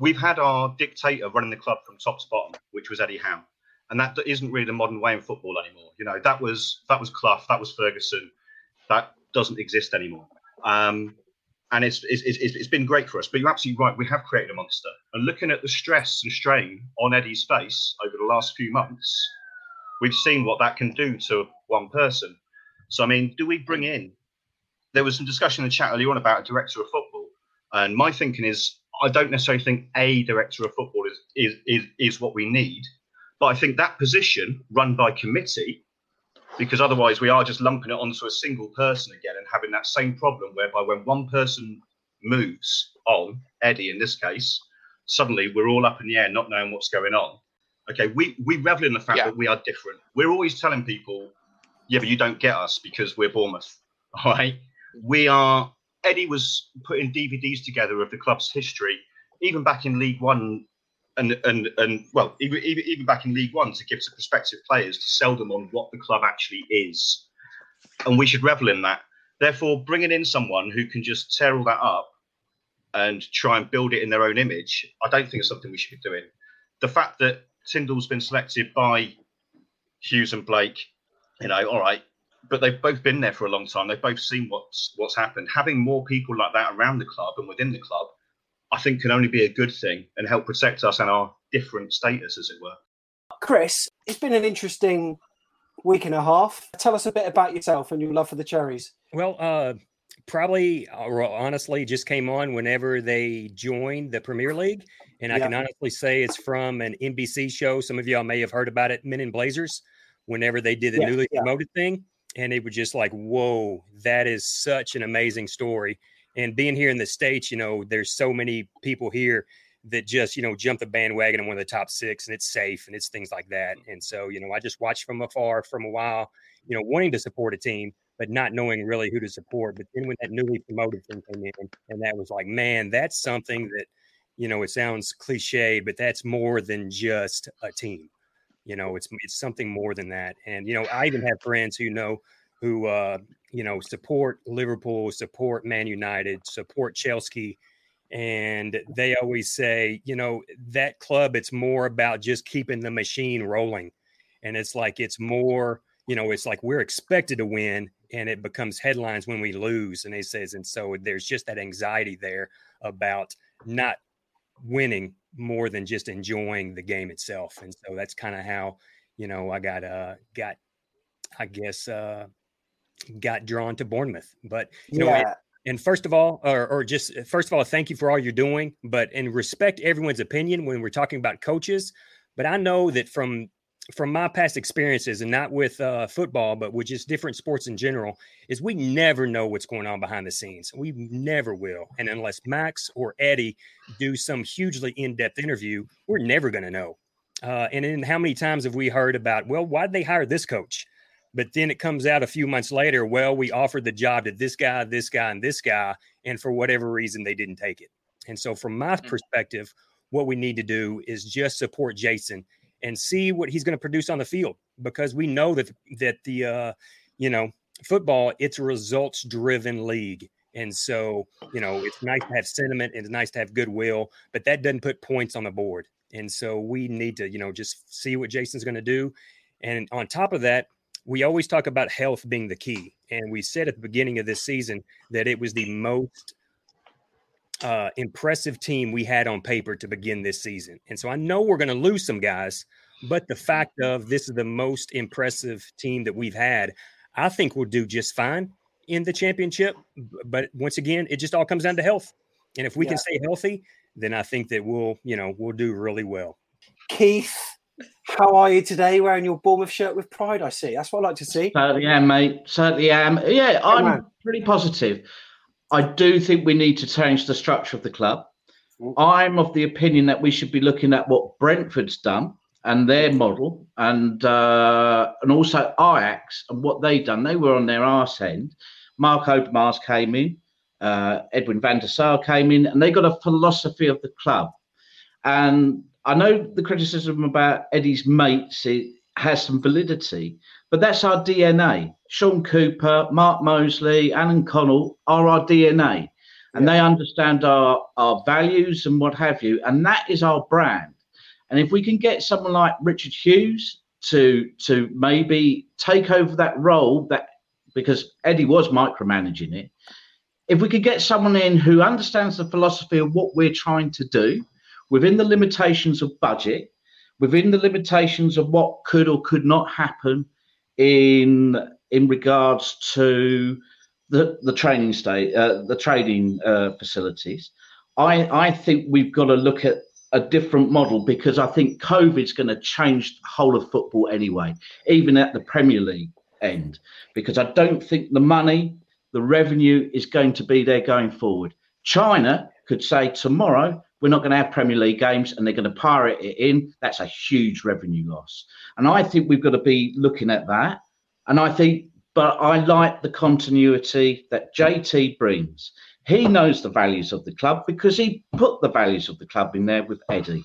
We've had our dictator running the club from top to bottom, which was Eddie Howe, and that isn't really the modern way in football anymore. You know, that was that was Clough, that was Ferguson, that doesn't exist anymore. Um, and it's, it's, it's, it's been great for us. But you're absolutely right. We have created a monster. And looking at the stress and strain on Eddie's face over the last few months, we've seen what that can do to one person. So, I mean, do we bring in? There was some discussion in the chat earlier on about a director of football. And my thinking is, I don't necessarily think a director of football is, is, is, is what we need. But I think that position run by committee because otherwise we are just lumping it onto a single person again and having that same problem whereby when one person moves on, Eddie in this case, suddenly we're all up in the air not knowing what's going on. Okay, we, we revel in the fact that we are different. We're always telling people, yeah, but you don't get us because we're Bournemouth. All right. We are Eddie was putting DVDs together of the club's history, even back in League One and and and well, even, even back in League One to give to prospective players to sell them on what the club actually is, and we should revel in that. Therefore, bringing in someone who can just tear all that up and try and build it in their own image, I don't think it's something we should be doing. The fact that Tindall's been selected by Hughes and Blake, you know, all right, but they've both been there for a long time. They've both seen what's what's happened. Having more people like that around the club and within the club I think can only be a good thing and help protect us and our different status, as it were. Chris, it's been an interesting week and a half. Tell us a bit about yourself and your love for the cherries. Well, uh, probably, or honestly, just came on whenever they joined the Premier League. And I Yeah. can honestly say it's from an NBC show. Some of y'all may have heard about it, Men in Blazers, whenever they did the Yeah, newly yeah. promoted thing. And it was just like, whoa, that is such an amazing story. And being here in the States, you know, there's so many people here that just, you know, jump the bandwagon in one of the top six and it's safe and it's things like that. And so, you know, I just watched from afar from a while, you know, wanting to support a team, but not knowing really who to support. But then when that newly promoted thing came in, and that was like, man, that's something that, you know, it sounds cliche, but that's more than just a team. You know, it's it's something more than that. And you know, I even have friends who know who uh, you know support Liverpool, support Man United, support Chelsea, and they always say, you know, that club. It's more about just keeping the machine rolling, and it's like it's more. You know, it's like we're expected to win, and it becomes headlines when we lose. And he says, and so there's just that anxiety there about not winning more than just enjoying the game itself. And so that's kind of how, you know, I got uh got I guess uh got drawn to Bournemouth. But you know, and, Yeah. and first of all, or, or just first of all, thank you for all you're doing. But and respect everyone's opinion when we're talking about coaches. But I know that from from my past experiences and not with uh, football, but with just different sports in general, is we never know what's going on behind the scenes. We never will. And unless Max or Eddie do some hugely in depth interview, we're never going to know. Uh, and then how many times have we heard about, well, why'd they hire this coach? But then it comes out a few months later, well, we offered the job to this guy, this guy, and this guy. And for whatever reason, they didn't take it. And so, from my perspective, what we need to do is just support Jason and see what he's going to produce on the field because we know that that the uh, you know football it's a results driven league. And so you know it's nice to have sentiment and it's nice to have goodwill but that doesn't put points on the board. And so we need to you know just see what jason's going to do. And on top of that we always talk about health being the key. And we said at the beginning of this season that it was the most uh, impressive team we had on paper to begin this season. And so I know we're going to lose some guys, but the fact of this is the most impressive team that we've had, I think we'll do just fine. in the championship. But once again, it just all comes down to health. And if we Yeah. can stay healthy, then I think that we'll, you know, we'll do really well. Keith, how are you today? Wearing your Bournemouth shirt with pride, I see. That's what I like to see. Certainly am, mate. Certainly am. Yeah, I'm pretty positive. I do think we need to change the structure of the club. I'm of the opinion that we should be looking at what Brentford's done and their model, and uh, and also Ajax and what they've done. They were on their arse end. Mark Overmars came in, uh, Edwin van der Sar came in, and they got a philosophy of the club. And I know the criticism about Eddie's mates it has some validity, but that's our DNA. Shaun Cooper, Mark Molesley, Alan Connell are our DNA, and they understand our, our values and what have you, and that is our brand. And if we can get someone like Richard Hughes to to maybe take over that role, that because Eddie was micromanaging it, if we could get someone in who understands the philosophy of what we're trying to do within the limitations of budget, within the limitations of what could or could not happen in in regards to the the training state, uh, the training uh, facilities, I I think we've got to look at a different model because I think COVID is going to change the whole of football anyway, even at the Premier League end, because I don't think the money, the revenue is going to be there going forward. China could say tomorrow we're not going to have Premier League games and they're going to pirate it in. That's a huge revenue loss. And I think we've got to be looking at that. And I think, but I like the continuity that JT brings. He knows the values of the club because he put the values of the club in there with Eddie.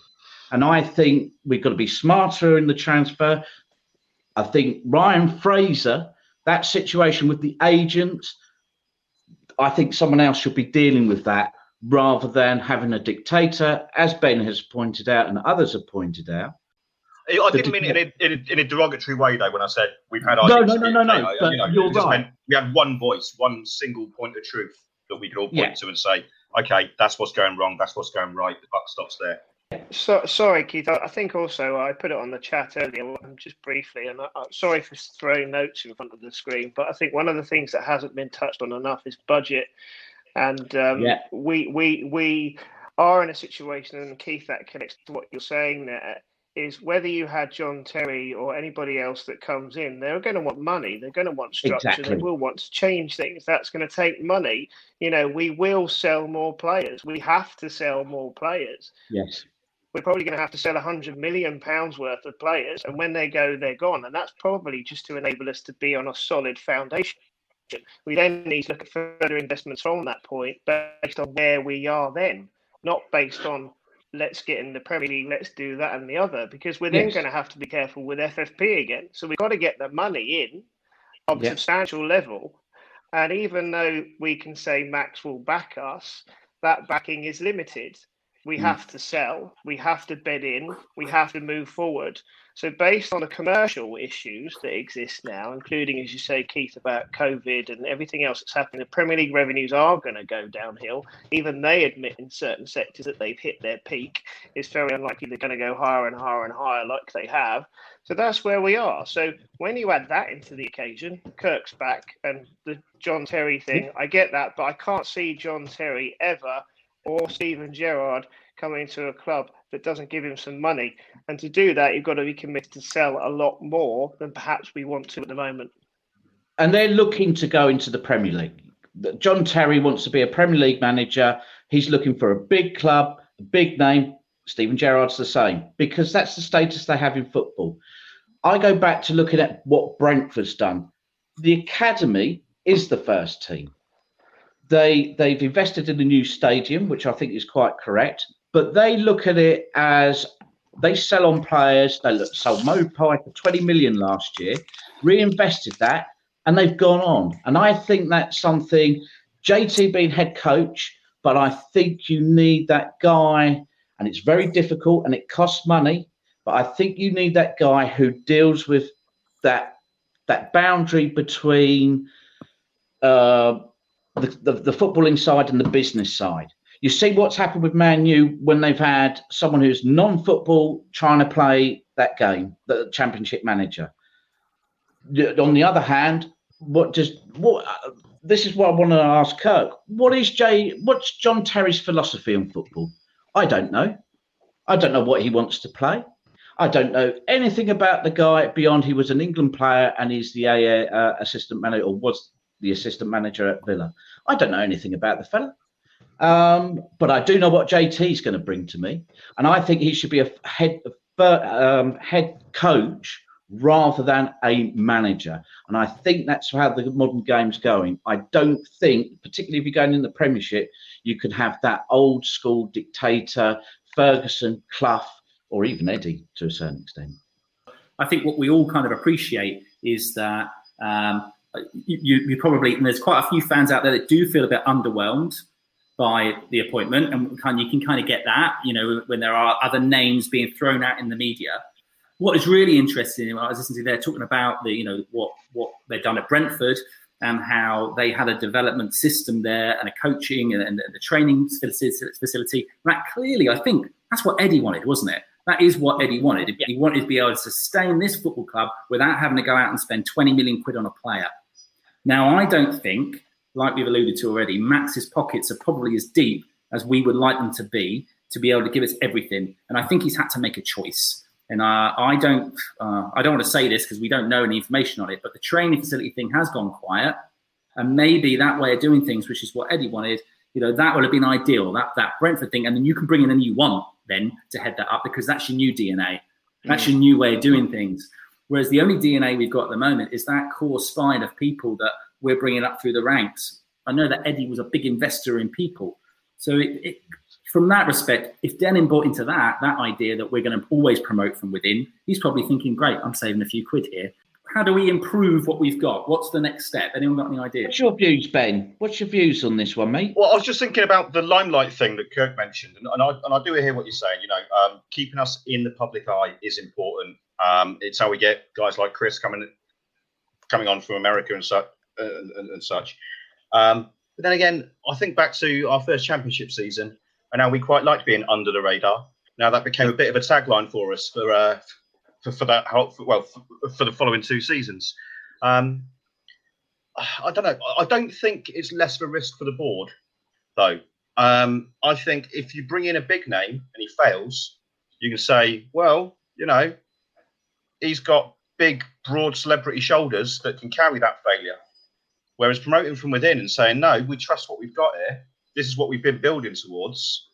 And I think we've got to be smarter in the transfer. I think Ryan Fraser, that situation with the agent, I think someone else should be dealing with that rather than having a dictator, as Ben has pointed out and others have pointed out. I didn't mean it in a, in, a, in a derogatory way, though, when I said we've had our No, no, no, no, no, but you know, you're right. meant we had one voice, one single point of truth that we could all point Yeah. to and say, okay, that's what's going wrong, that's what's going right, the buck stops there. So, sorry, Keith. I I think also I put it on the chat earlier, um, just briefly, and I, I'm sorry for throwing notes in front of the screen, but I think one of the things that hasn't been touched on enough is budget, and um, Yeah. we we we are in a situation, and Keith, that connects to what you're saying there. Is whether you had John Terry or anybody else that comes in, they're going to want money. They're going to want structure. Exactly. They will want to change things. That's going to take money. You know, we will sell more players. We have to sell more players Yes. we're probably going to have to sell 100 million pounds worth of players and when they go they're gone and that's probably just to enable us to be on a solid foundation we then need to look at further investments from that point based on where we are then not based on let's get in the premier league let's do that and the other because we're then going to have to be careful with ffp again so we've got to get the money in of Yeah. substantial level and even though we can say max will back us that backing is limited we Mm. have to sell, we have to bed in, we have to move forward. So, based on the commercial issues that exist now, including, as you say, Keith, about COVID and everything else that's happening, the Premier League revenues are going to go downhill. Even they admit in certain sectors that they've hit their peak. It's very unlikely they're going to go higher and higher and higher like they have. So, that's where we are. So, when you add that into the occasion, Kirk's back and the John Terry thing, I get that, but I can't see John Terry ever or Steven Gerrard coming into a club that doesn't give him some money. And to do that, you've got to be committed to sell a lot more than perhaps we want to at the moment. and they're looking to go into the Premier League. John Terry wants to be a Premier League manager. He's looking for a big club, a big name. Steven Gerrard's the same because that's the status they have in football. I go back to looking at what Brentford's done. The academy is the first team. They they've invested in a new stadium, which I think is quite correct. But they look at it as they sell on players. They look, sold Maupay for 20 million last year, reinvested that, and they've gone on. And I think that's something JT being head coach, but I think you need that guy, and it's very difficult and it costs money. But I think you need that guy who deals with that that boundary between uh, the, the, the footballing side and the business side. You see what's happened with Man U when they've had someone who's non-football trying to play that game, the championship manager. On the other hand, what does what? This is what I want to ask Kirk. What is Jay? What's John Terry's philosophy on football? I don't know. I don't know what he wants to play. I don't know anything about the guy beyond he was an England player and he's the AA uh, assistant manager or was the assistant manager at Villa. I don't know anything about the fella. Um, but I do know what JT is going to bring to me, and I think he should be a head um, head coach rather than a manager. And I think that's how the modern game's going. I don't think, particularly if you're going in the Premiership, you can have that old school dictator, Ferguson, Clough, or even Eddie to a certain extent. I think what we all kind of appreciate is that um, you, you probably, and there's quite a few fans out there that do feel a bit underwhelmed by the appointment, and kind you can kind of get that, you know, when there are other names being thrown out in the media. What is really interesting, I was listening to, they're talking about the, you know, what what they've done at Brentford and how they had a development system there and a coaching and, and the training facility. That clearly, I think that's what Eddie wanted, wasn't it? That is what Eddie wanted. He wanted to be able to sustain this football club without having to go out and spend 20 million quid on a player. Now, I don't think like we've alluded to already, Max's pockets are probably as deep as we would like them to be to be able to give us everything. And I think he's had to make a choice. And uh, I don't, uh, I don't want to say this because we don't know any information on it. But the training facility thing has gone quiet, and maybe that way of doing things, which is what Eddie wanted, you know, that would have been ideal. That that Brentford thing, and then you can bring in a new one then to head that up because that's your new DNA. That's mm. your new way of doing things. Whereas the only DNA we've got at the moment is that core spine of people that we're bringing up through the ranks. I know that Eddie was a big investor in people. So it, it, from that respect, if Demin bought into that, that idea that we're going to always promote from within, he's probably thinking, great, I'm saving a few quid here. How do we improve what we've got? What's the next step? Anyone got any ideas? What's your views, Ben? What's your views on this one, mate? Well, I was just thinking about the limelight thing that Kirk mentioned, and, and I, and I do hear what you're saying. You know, um, keeping us in the public eye is important. Um, it's how we get guys like Chris coming coming on from America and such and, and, and such. Um, but then again, I think back to our first championship season, and now we quite liked being under the radar. Now that became a bit of a tagline for us for uh, for, for that for, well for, for, the following two seasons. Um, I don't know. I don't think it's less of a risk for the board, though. Um, I think if you bring in a big name and he fails, you can say, well, you know, he's got big, broad celebrity shoulders that can carry that failure. Whereas promoting from within and saying, no, we trust what we've got here. This is what we've been building towards.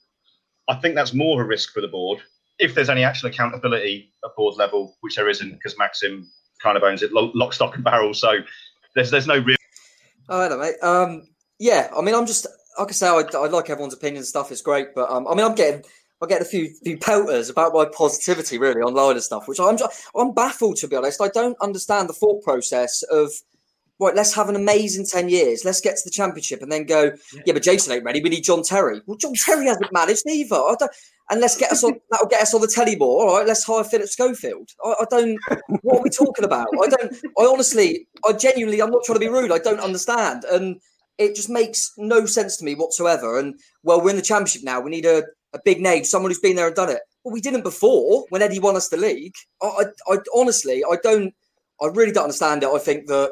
I think that's more of a risk for the board if there's any actual accountability at board level, which there isn't because Maxim kind of owns it lock, stock, and barrel. So there's there's no real. Oh, hello, mate. Um, yeah, I mean, I'm just like I say, I, I like everyone's opinion and stuff. It's great, but um, I mean, I'm getting I get a few few pelters about my positivity really online and stuff, which I'm I'm baffled to be honest. I don't understand the thought process of right, let's have an amazing 10 years. Let's get to the championship and then go, yeah, yeah but Jason ain't ready. We need John Terry. Well, John Terry hasn't managed either. I don't, and let's get us on, that'll get us on the telly more. All right, let's hire Philip Schofield. I, I don't, what are we talking about? I don't, I honestly, I genuinely, I'm not trying to be rude. I don't understand. And it just makes no sense to me whatsoever. And well, we're in the championship now. We need a, a big name, someone who's been there and done it. Well, we didn't before when Eddie won us the league. I, I, I honestly, I don't, I really don't understand it. I think that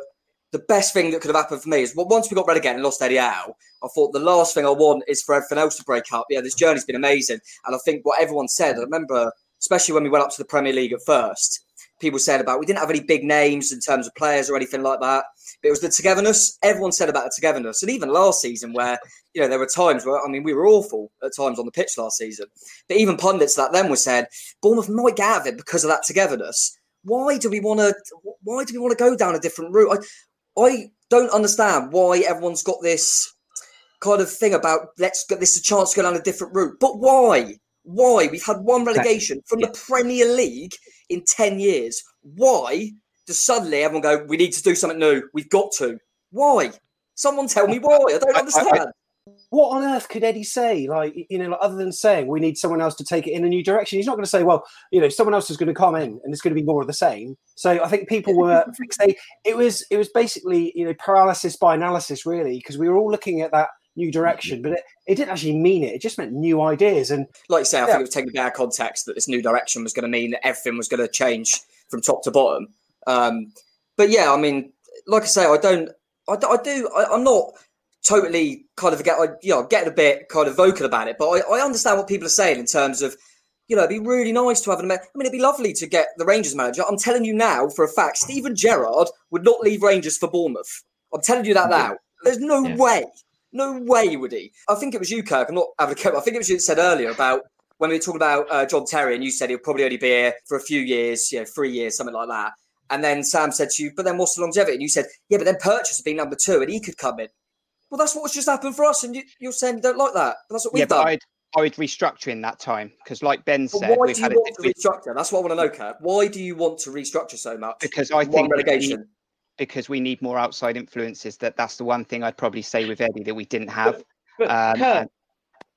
the best thing that could have happened for me is well, once we got red again and lost Eddie Howe, I thought the last thing I want is for everything else to break up. Yeah, this journey's been amazing. And I think what everyone said, I remember, especially when we went up to the Premier League at first, people said about we didn't have any big names in terms of players or anything like that. But it was the togetherness. Everyone said about the togetherness. And even last season, where, you know, there were times where, I mean, we were awful at times on the pitch last season. But even pundits that then were said, Bournemouth might get out of it because of that togetherness why do we want to why do we want to go down a different route I, I don't understand why everyone's got this kind of thing about let's get this a chance to go down a different route. But why? Why? We've had one relegation from the Premier League in 10 years. Why does suddenly everyone go, we need to do something new? We've got to. Why? Someone tell me why. I don't understand. I, I, what on earth could Eddie say? Like, you know, other than saying we need someone else to take it in a new direction, he's not going to say, well, you know, someone else is going to come in and it's going to be more of the same. So I think people were fixated. It was, it was basically, you know, paralysis by analysis, really, because we were all looking at that new direction, but it, it didn't actually mean it. It just meant new ideas. And like you say, I yeah. think it was taken out of context that this new direction was going to mean that everything was going to change from top to bottom. Um, but yeah, I mean, like I say, I don't, I, I do, I, am not totally kind of get, I, you know, getting a bit kind of vocal about it, but I, I understand what people are saying in terms of, you know, it'd be really nice to have an. I mean, it'd be lovely to get the Rangers manager. I'm telling you now for a fact, Steven Gerrard would not leave Rangers for Bournemouth. I'm telling you that now. There's no yeah. way, no way would he. I think it was you, Kirk. I'm not having a I think it was you that said earlier about when we were talking about uh, John Terry, and you said he'll probably only be here for a few years, you know, three years, something like that. And then Sam said to you, but then what's the longevity? And you said, yeah, but then Purches would be number two, and he could come in. Well, that's what's just happened for us, and you, are saying you don't like that. But that's what we've yeah, done. I'd, I would restructure in that time because, like Ben but said, why do you want to restructure? That's what I want to know, Kat. Why do you want to restructure so much? Because I think relegation. because we need more outside influences. That that's the one thing I'd probably say with Eddie that we didn't have. But, but um, Kurt,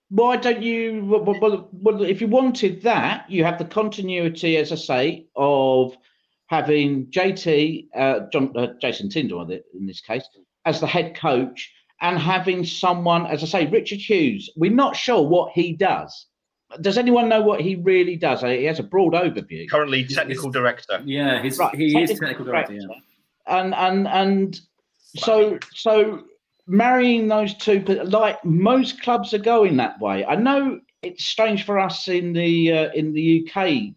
why don't you? Well, well, if you wanted that, you have the continuity, as I say, of having JT, uh, John, uh, Jason Tindall in this case, as the head coach and having someone, as I say, Richard Hughes, we're not sure what he does. Does anyone know what he really does? He has a broad overview. Currently, technical director. Yeah, he's, right. he technical is technical director. director. Yeah. And and and so so marrying those two, like most clubs are going that way. I know it's strange for us in the uh, in the UK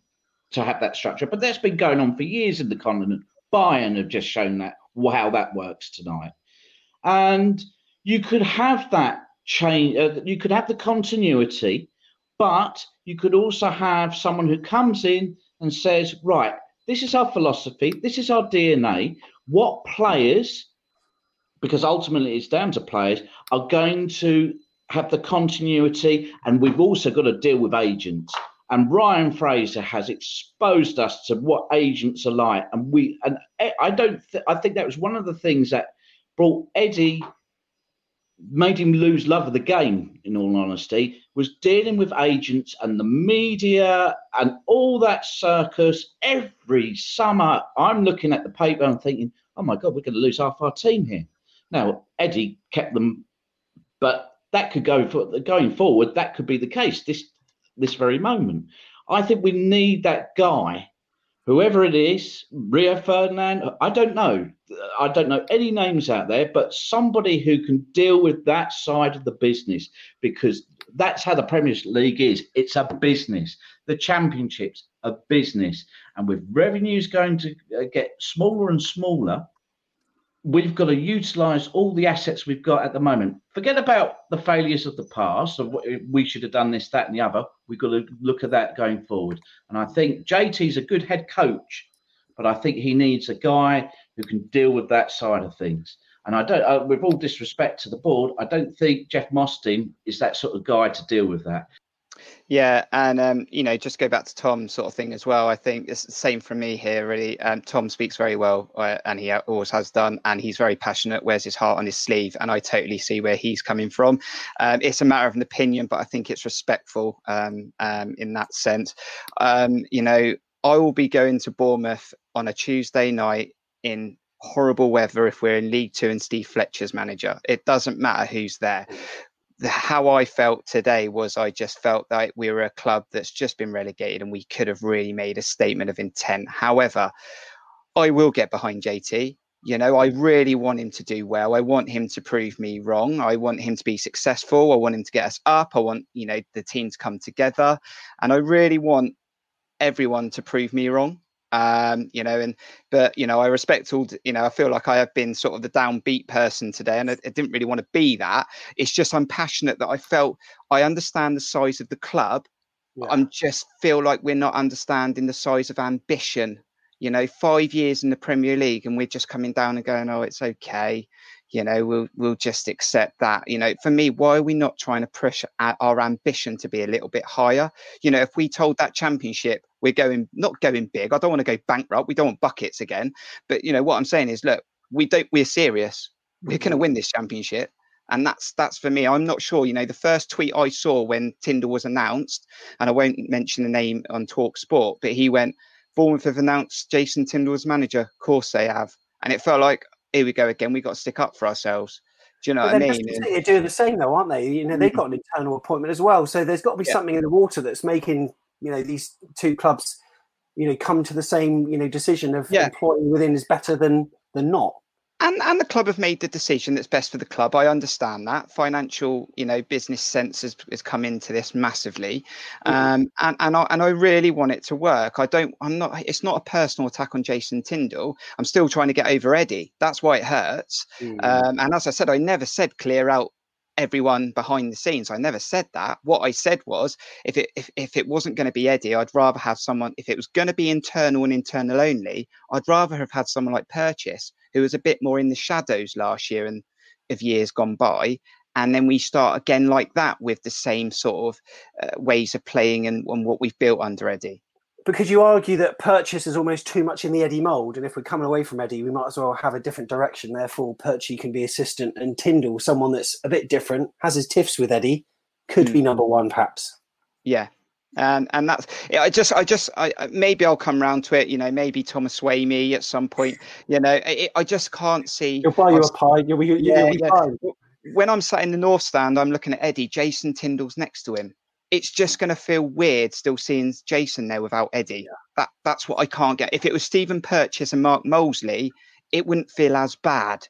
to have that structure, but that's been going on for years in the continent. Bayern have just shown that how that works tonight, and you could have that change. Uh, you could have the continuity, but you could also have someone who comes in and says, "Right, this is our philosophy. This is our DNA. What players?" Because ultimately, it's down to players are going to have the continuity, and we've also got to deal with agents. And Ryan Fraser has exposed us to what agents are like, and we and I don't. Th- I think that was one of the things that brought Eddie made him lose love of the game, in all honesty, was dealing with agents and the media and all that circus every summer. I'm looking at the paper and thinking, oh my God, we're going to lose half our team here. Now, Eddie kept them, but that could go for going forward, that could be the case this this very moment. I think we need that guy whoever it is, Rio Ferdinand, I don't know. I don't know any names out there, but somebody who can deal with that side of the business because that's how the Premier League is. It's a business. The championships a business, and with revenues going to uh, get smaller and smaller, we've got to utilize all the assets we've got at the moment. Forget about the failures of the past of we should have done this, that, and the other. We've got to look at that going forward. And I think JT's a good head coach, but I think he needs a guy who can deal with that side of things. And I don't, uh, with all disrespect to the board, I don't think Jeff Mostyn is that sort of guy to deal with that. Yeah, and um, you know, just go back to Tom sort of thing as well. I think it's the same for me here. Really, um, Tom speaks very well, uh, and he always has done, and he's very passionate. Wears his heart on his sleeve, and I totally see where he's coming from. Um, it's a matter of an opinion, but I think it's respectful um, um, in that sense. Um, you know, I will be going to Bournemouth on a Tuesday night in horrible weather if we're in League Two and Steve Fletcher's manager. It doesn't matter who's there how I felt today was I just felt that we were a club that's just been relegated and we could have really made a statement of intent. However, I will get behind JT. You know, I really want him to do well. I want him to prove me wrong. I want him to be successful. I want him to get us up. I want, you know, the team to come together. And I really want everyone to prove me wrong um you know and but you know i respect all you know i feel like i have been sort of the downbeat person today and I, I, didn't really want to be that. It's just i'm passionate that i felt i understand the size of the club. Yeah. i'm just feel like we're not understanding the size of ambition. You know five years in the premier league and we're just coming down and going oh it's okay you know we'll we'll just accept that you know for me why are we not trying to push our ambition to be a little bit higher you know if we told that championship we're going not going big i don't want to go bankrupt we don't want buckets again but you know what i'm saying is look we don't we're serious we're going to mm-hmm. win this championship and that's that's for me i'm not sure you know the first tweet i saw when Tindall was announced and i won't mention the name on talk sport but he went bournemouth have announced jason Tindall as manager of course they have and it felt like here we go again. We got to stick up for ourselves. Do you know but what I mean? They're doing the same though, aren't they? You know, they've mm. got an internal appointment as well. So there's got to be yeah. something in the water that's making you know these two clubs, you know, come to the same you know decision of yeah. employing within is better than than not. And and the club have made the decision that's best for the club. I understand that financial, you know, business sense has, has come into this massively, Mm-hmm. um, and and I, and I really want it to work. I don't. I'm not. It's not a personal attack on Jason Tindall. I'm still trying to get over Eddie. That's why it hurts. Mm. Um, and as I said, I never said clear out everyone behind the scenes. I never said that. What I said was if it if, if it wasn't going to be Eddie, I'd rather have someone if it was going to be internal and internal only, I'd rather have had someone like Purches, who was a bit more in the shadows last year and of years gone by. And then we start again like that with the same sort of uh, ways of playing and, and what we've built under Eddie. But could you argue that Purches is almost too much in the Eddie mould, and if we're coming away from Eddie, we might as well have a different direction. Therefore, Perchy can be assistant, and Tindall, someone that's a bit different, has his tiffs with Eddie, could be number one, perhaps. Yeah. And and that's I just I just I maybe I'll come round to it. You know, maybe Thomas Swamy at some point. You know, I, I just can't see. You'll buy you a pie. You'll, you'll, yeah, yeah. When I'm sat in the north stand, I'm looking at Eddie. Jason Tindall's next to him. It's just going to feel weird still seeing Jason there without Eddie. That that's what I can't get. If it was Stephen Purches and Mark Molesley, it wouldn't feel as bad.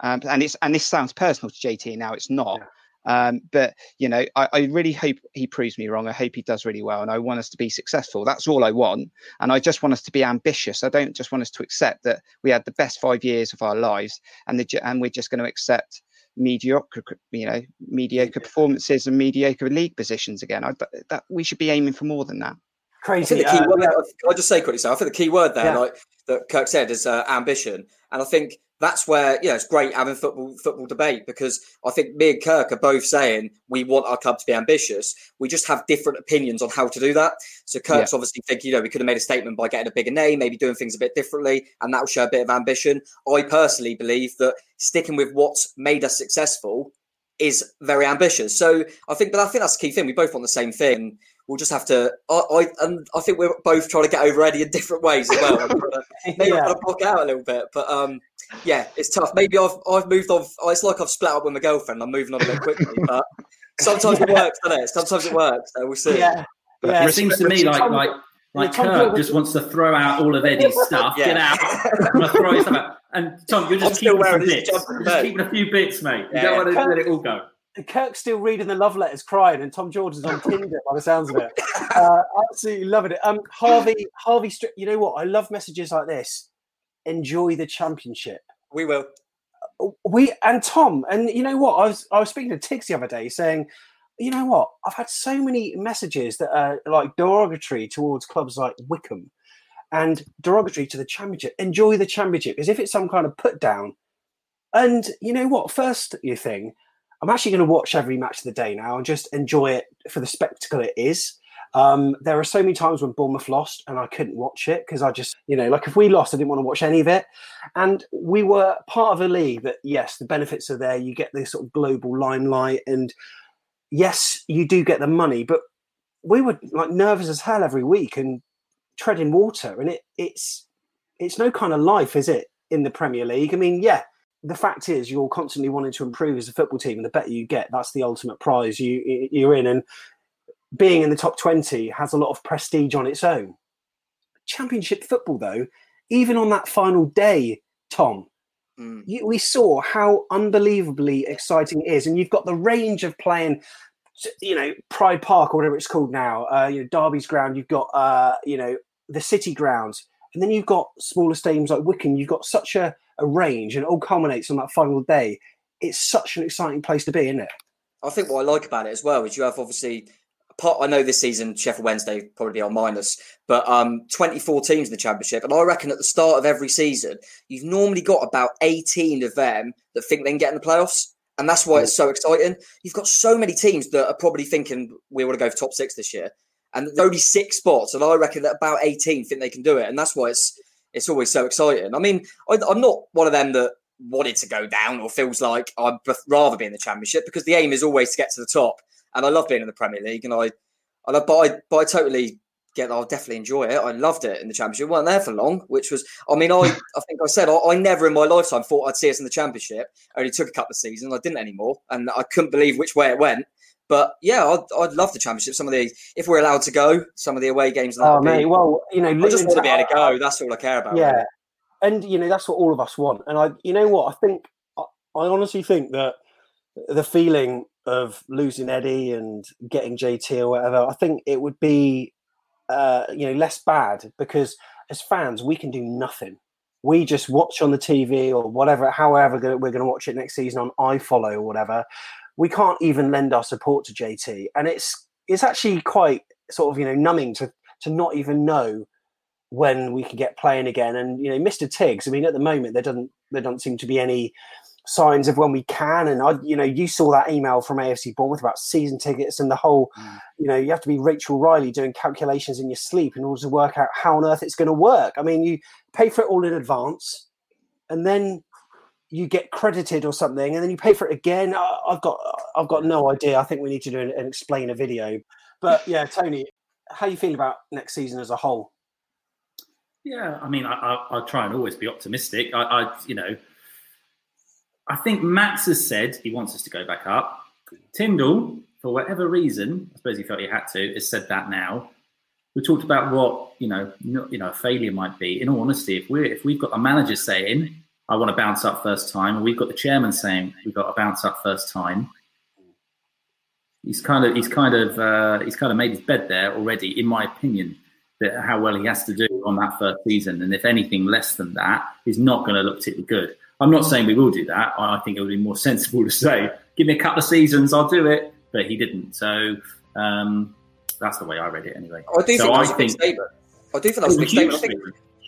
Um, and it's and this sounds personal to JT now. It's not. Um, but you know, I, I really hope he proves me wrong. I hope he does really well, and I want us to be successful. That's all I want, and I just want us to be ambitious. I don't just want us to accept that we had the best five years of our lives, and the and we're just going to accept mediocre, you know, mediocre performances and mediocre league positions again. I, that we should be aiming for more than that. Crazy. I think the key word, can I just say quickly, so I think the key word there, Yeah. like that Kirk said, is uh, ambition, and I think that's where you know it's great having football football debate because I think me and Kirk are both saying we want our club to be ambitious. We just have different opinions on how to do that. So Kirk's Yeah. obviously thinking, you know, we could have made a statement by getting a bigger name, maybe doing things a bit differently, and that will show a bit of ambition. I personally believe that sticking with what's made us successful is very ambitious. So I think, but I think that's the key thing. We both want the same thing. We'll just have to. I, I and I think we're both trying to get over Eddie in different ways as well. Maybe Yeah. trying to block out a little bit, but um, yeah, it's tough. Maybe I've I've moved on. oh, It's like I've split up with my girlfriend. I'm moving on a bit quickly, but sometimes it works, doesn't it? Sometimes it works. So we'll see. Yeah. it seems to me like Tom- like like Tom Kirk just wants to throw out all of Eddie's stuff. Yeah. Get out. I'm gonna throw his stuff out. And Tom, you're just keeping some wearing bits. jumper You're in just keeping a few bits, mate. You Yeah. don't want to let it all go. Kirk's still reading the love letters, crying, and Tom Jordan's on Tinder by the sounds of it. Uh, absolutely loving it. Um, Harvey, Harvey, Stri- you know what? I love messages like this. Enjoy the championship. We will. Uh, we and Tom, and you know what? I was I was speaking to Tiggs the other day, saying, you know what? I've had so many messages that are like derogatory towards clubs like Wycombe, and derogatory to the championship. Enjoy the championship as if it's some kind of put down. And you know what? First, you thing, I'm actually going to watch every match of the day now and just enjoy it for the spectacle it is. Um, there are so many times when Bournemouth lost and I couldn't watch it because I just, you know, like if we lost, I didn't want to watch any of it. And we were part of a league that, yes, the benefits are there. You get this sort of global limelight, and yes, you do get the money, but we were like nervous as hell every week and treading water. And it, it's it's no kind of life, is it, in the Premier League? I mean, yeah, the fact is you're constantly wanting to improve as a football team, and the better you get, that's the ultimate prize you you're in. And being in the top twenty has a lot of prestige on its own. Championship football, though, even on that final day, Tom, you, we saw how unbelievably exciting it is, and you've got the range of playing. You know, Pride Park or whatever it's called now. Uh, you know, Derby's ground. You've got uh, you know the City grounds, and then you've got smaller stadiums like Wycombe. You've got such a, a range, and it all culminates on that final day. It's such an exciting place to be, isn't it? I think what I like about it as well is you have obviously part. I know this season Sheffield Wednesday probably are minus, but um, 24 teams in the championship, and I reckon at the start of every season you've normally got about 18 of them that think they can get in the playoffs, and that's why it's so exciting. You've got so many teams that are probably thinking we want to go for top six this year, and there's only six spots, and I reckon that about 18 think they can do it, and that's why it's it's always so exciting. I mean, I, I'm not one of them that wanted to go down or feels like I'd rather be in the championship because the aim is always to get to the top. And I love being in the Premier League, and I, I love, but I, but I totally get. I'll definitely enjoy it. I loved it in the championship. weren't there for long, which was. I mean, I, I think I said I, I never in my lifetime thought I'd see us in the championship. I only took a couple of seasons. I didn't anymore, and I couldn't believe which way it went. But yeah, I'd, I'd love the championship. Some of the, if we're allowed to go, some of the away games. that Oh, be- well, you know, I just want to be able to go. That's all I care about. Yeah. really. and you know that's what all of us want. And I, you know what, I think I honestly think that the feeling of losing Eddie and getting JT or whatever, I think it would be, uh, you know, less bad because as fans we can do nothing. We just watch on the TV or whatever, however we're going to watch it next season on iFollow or whatever. We can't even lend our support to JT, and it's it's actually quite sort of you know numbing to to not even know when we can get playing again. And you know, Mr. Tiggs. I mean, at the moment there doesn't there don't seem to be any signs of when we can. And I, you know, you saw that email from AFC Bournemouth about season tickets and the whole, mm. you know, you have to be Rachel Riley doing calculations in your sleep in order to work out how on earth it's going to work. I mean, you pay for it all in advance, and then you get credited or something, and then you pay for it again. I've got, I've got no idea. I think we need to do an, an explain a video. But yeah, Tony, how you feel about next season as a whole? Yeah, I mean, I, I, I try and always be optimistic. I, I, you know, I think Max has said he wants us to go back up. Tindall, for whatever reason, I suppose he felt he had to, has said that now. We talked about what you know, you know, a failure might be. In all honesty, if we're if we've got a manager saying, "I want to bounce up first time," and we've got the chairman saying, "We've got to bounce up first time," he's kind of he's kind of uh, he's kind of made his bed there already, in my opinion that how well he has to do on that first season. And if anything less than that is not going to look particularly good. I'm not saying we will do that. I think it would be more sensible to say, give me a couple of seasons, I'll do it. But he didn't. So um, that's the way I read it anyway. I do so think that's a big statement. I do think that's a big statement. I think,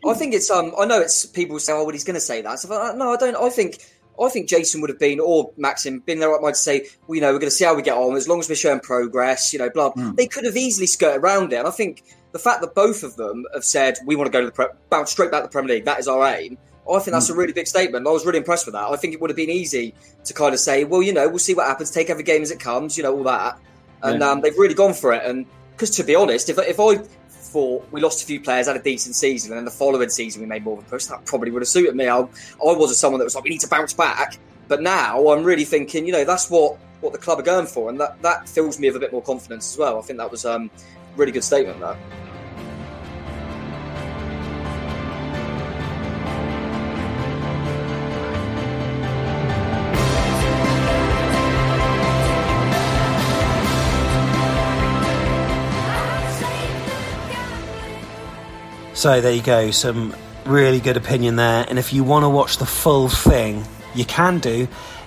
I think it's um I know it's people say, oh well he's gonna say that. So no, I don't I think I think Jason would have been, or Maxim, been there right mind to say, well, you know, we're going to see how we get on. As long as we're showing progress, you know, blah. Mm. They could have easily skirted around it. And I think the fact that both of them have said we want to go to the pre- bounce straight back to the Premier League, that is our aim. I think that's a really big statement. I was really impressed with that. I think it would have been easy to kind of say, well, you know, we'll see what happens, take every game as it comes, you know, all that. And yeah. um, they've really gone for it. And because to be honest, if, if I thought we lost a few players, had a decent season, and then the following season we made more of a push, that probably would have suited me. I, I wasn't someone that was like, we need to bounce back. But now I'm really thinking, you know, that's what, what the club are going for. And that, that fills me with a bit more confidence as well. I think that was um, a really good statement, that. So there you go, some really good opinion there. And if you want to watch the full thing, you can do.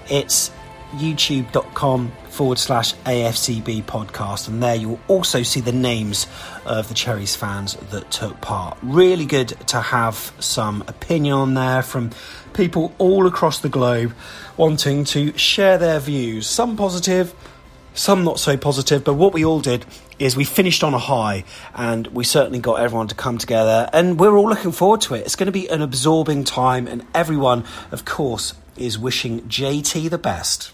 It's youtube.com forward slash AFCB podcast. And there you'll also see the names of the Cherries fans that took part. Really good to have some opinion on there from people all across the globe wanting to share their views. Some positive, some not so positive, but what we all did is we finished on a high and we certainly got everyone to come together and we're all looking forward to it. It's going to be an absorbing time and everyone, of course, is wishing JT the best.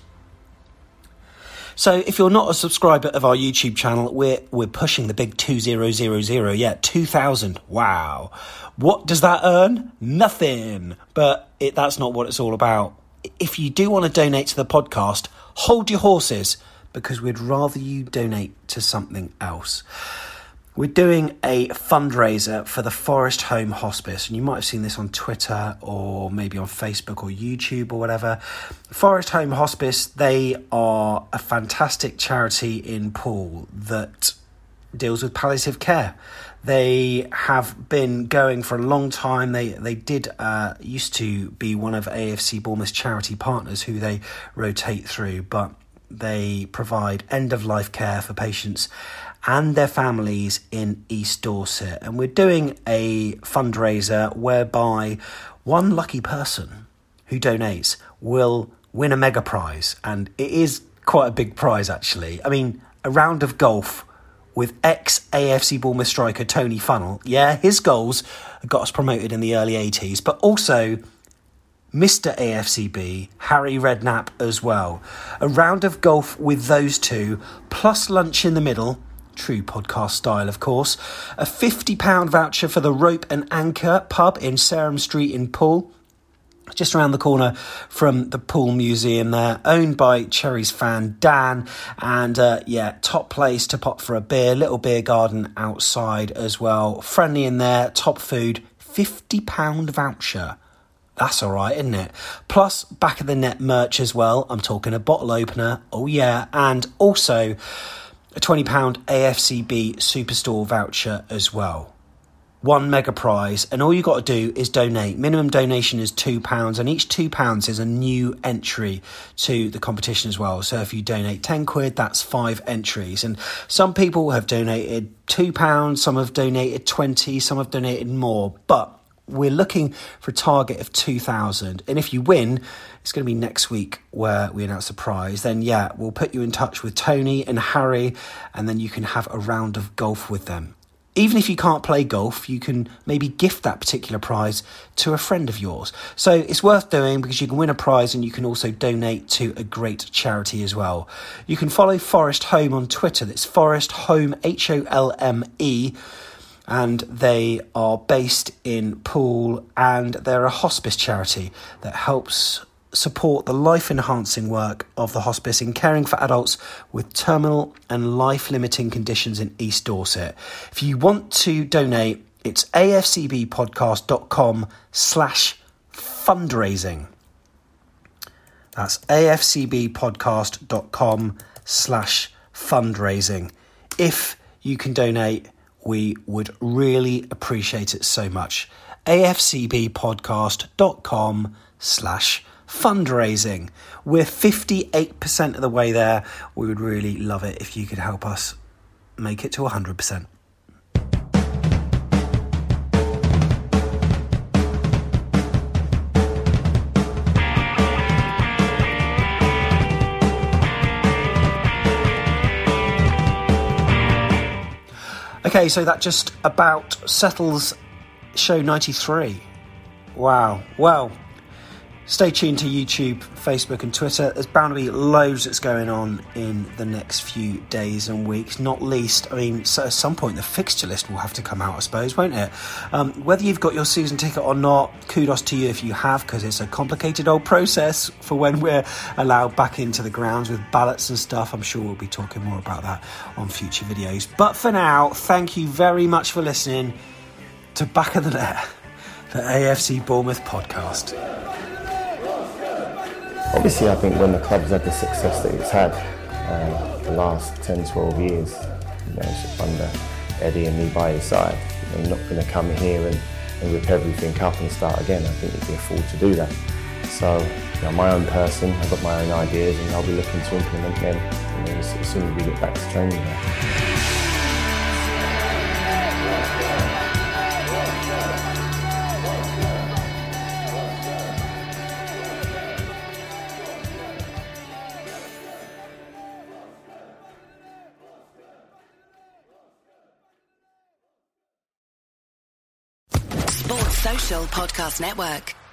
So if you're not a subscriber of our YouTube channel, we're we're pushing the big 2000. Yeah, 2000. Wow. What does that earn? Nothing. But it, that's not what it's all about. If you do want to donate to the podcast, hold your horses because we'd rather you donate to something else. We're doing a fundraiser for the Forest Holme Hospice, and you might have seen this on Twitter or maybe on Facebook or YouTube or whatever. Forest Holme Hospice, they are a fantastic charity in Poole that deals with palliative care. They have been going for a long time. They they did uh, used to be one of AFC Bournemouth's charity partners who they rotate through, but they provide end of life care for patients and their families in East Dorset. And we're doing a fundraiser whereby one lucky person who donates will win a mega prize. And it is quite a big prize, actually. I mean, a round of golf with ex AFC Bournemouth striker Tony Funnell. Yeah, his goals got us promoted in the early 80s, but also Mr. AFCB, Harry Redknapp as well. A round of golf with those two, plus lunch in the middle, true podcast style, of course. A £50 voucher for the Rope and Anchor pub in Sarum Street in Poole. Just around the corner from the Poole Museum there, owned by Cherries fan Dan. And uh, yeah, top place to pop for a beer, little beer garden outside as well. Friendly in there, top food, £50 voucher. That's all right, isn't it? Plus, back of the net merch as well. I'm talking a bottle opener. Oh, yeah. And also a £20 AFCB Superstore voucher as well one mega prize, and all you got to do is donate. Minimum donation is £2, and each £2 is a new entry to the competition as well. So if you donate 10 quid, that's five entries. And some people have donated £2, some have donated 20, some have donated more. But we're looking for a target of 2000 and if you win it's going to be next week where we announce the prize then yeah we'll put you in touch with tony and harry and then you can have a round of golf with them even if you can't play golf, you can maybe gift that particular prize to a friend of yours. So it's worth doing because you can win a prize and you can also donate to a great charity as well. You can follow Forest Holme on Twitter. That's Forest Holme, H O L M E. And they are based in Poole and they're a hospice charity that helps support the life enhancing work of the hospice in caring for adults with terminal and life limiting conditions in East Dorset. If you want to donate, it's afcbpodcast.com slash fundraising. That's afcbpodcast.com slash fundraising. If you can donate, we would really appreciate it so much. afcbpodcast.com slash fundraising. We're 58% of the way there. We would really love it if you could help us make it to 100%. Okay, so that just about settles show 93. Wow. Well, Stay tuned to YouTube, Facebook, and Twitter. There's bound to be loads that's going on in the next few days and weeks. Not least, I mean, so at some point the fixture list will have to come out, I suppose, won't it? Um, whether you've got your season ticket or not, kudos to you if you have, because it's a complicated old process for when we're allowed back into the grounds with ballots and stuff. I'm sure we'll be talking more about that on future videos. But for now, thank you very much for listening to Back of the Net, the AFC Bournemouth podcast. Obviously, I think when the club's had the success that it's had uh, the last 10, 12 years, you know, under Eddie and me by his side, you're not going to come here and, and rip everything up and start again. I think you'd be a fool to do that. So, you know, my own person, I've got my own ideas and I'll be looking to implement them you know, as soon as we get back to training. Podcast Network.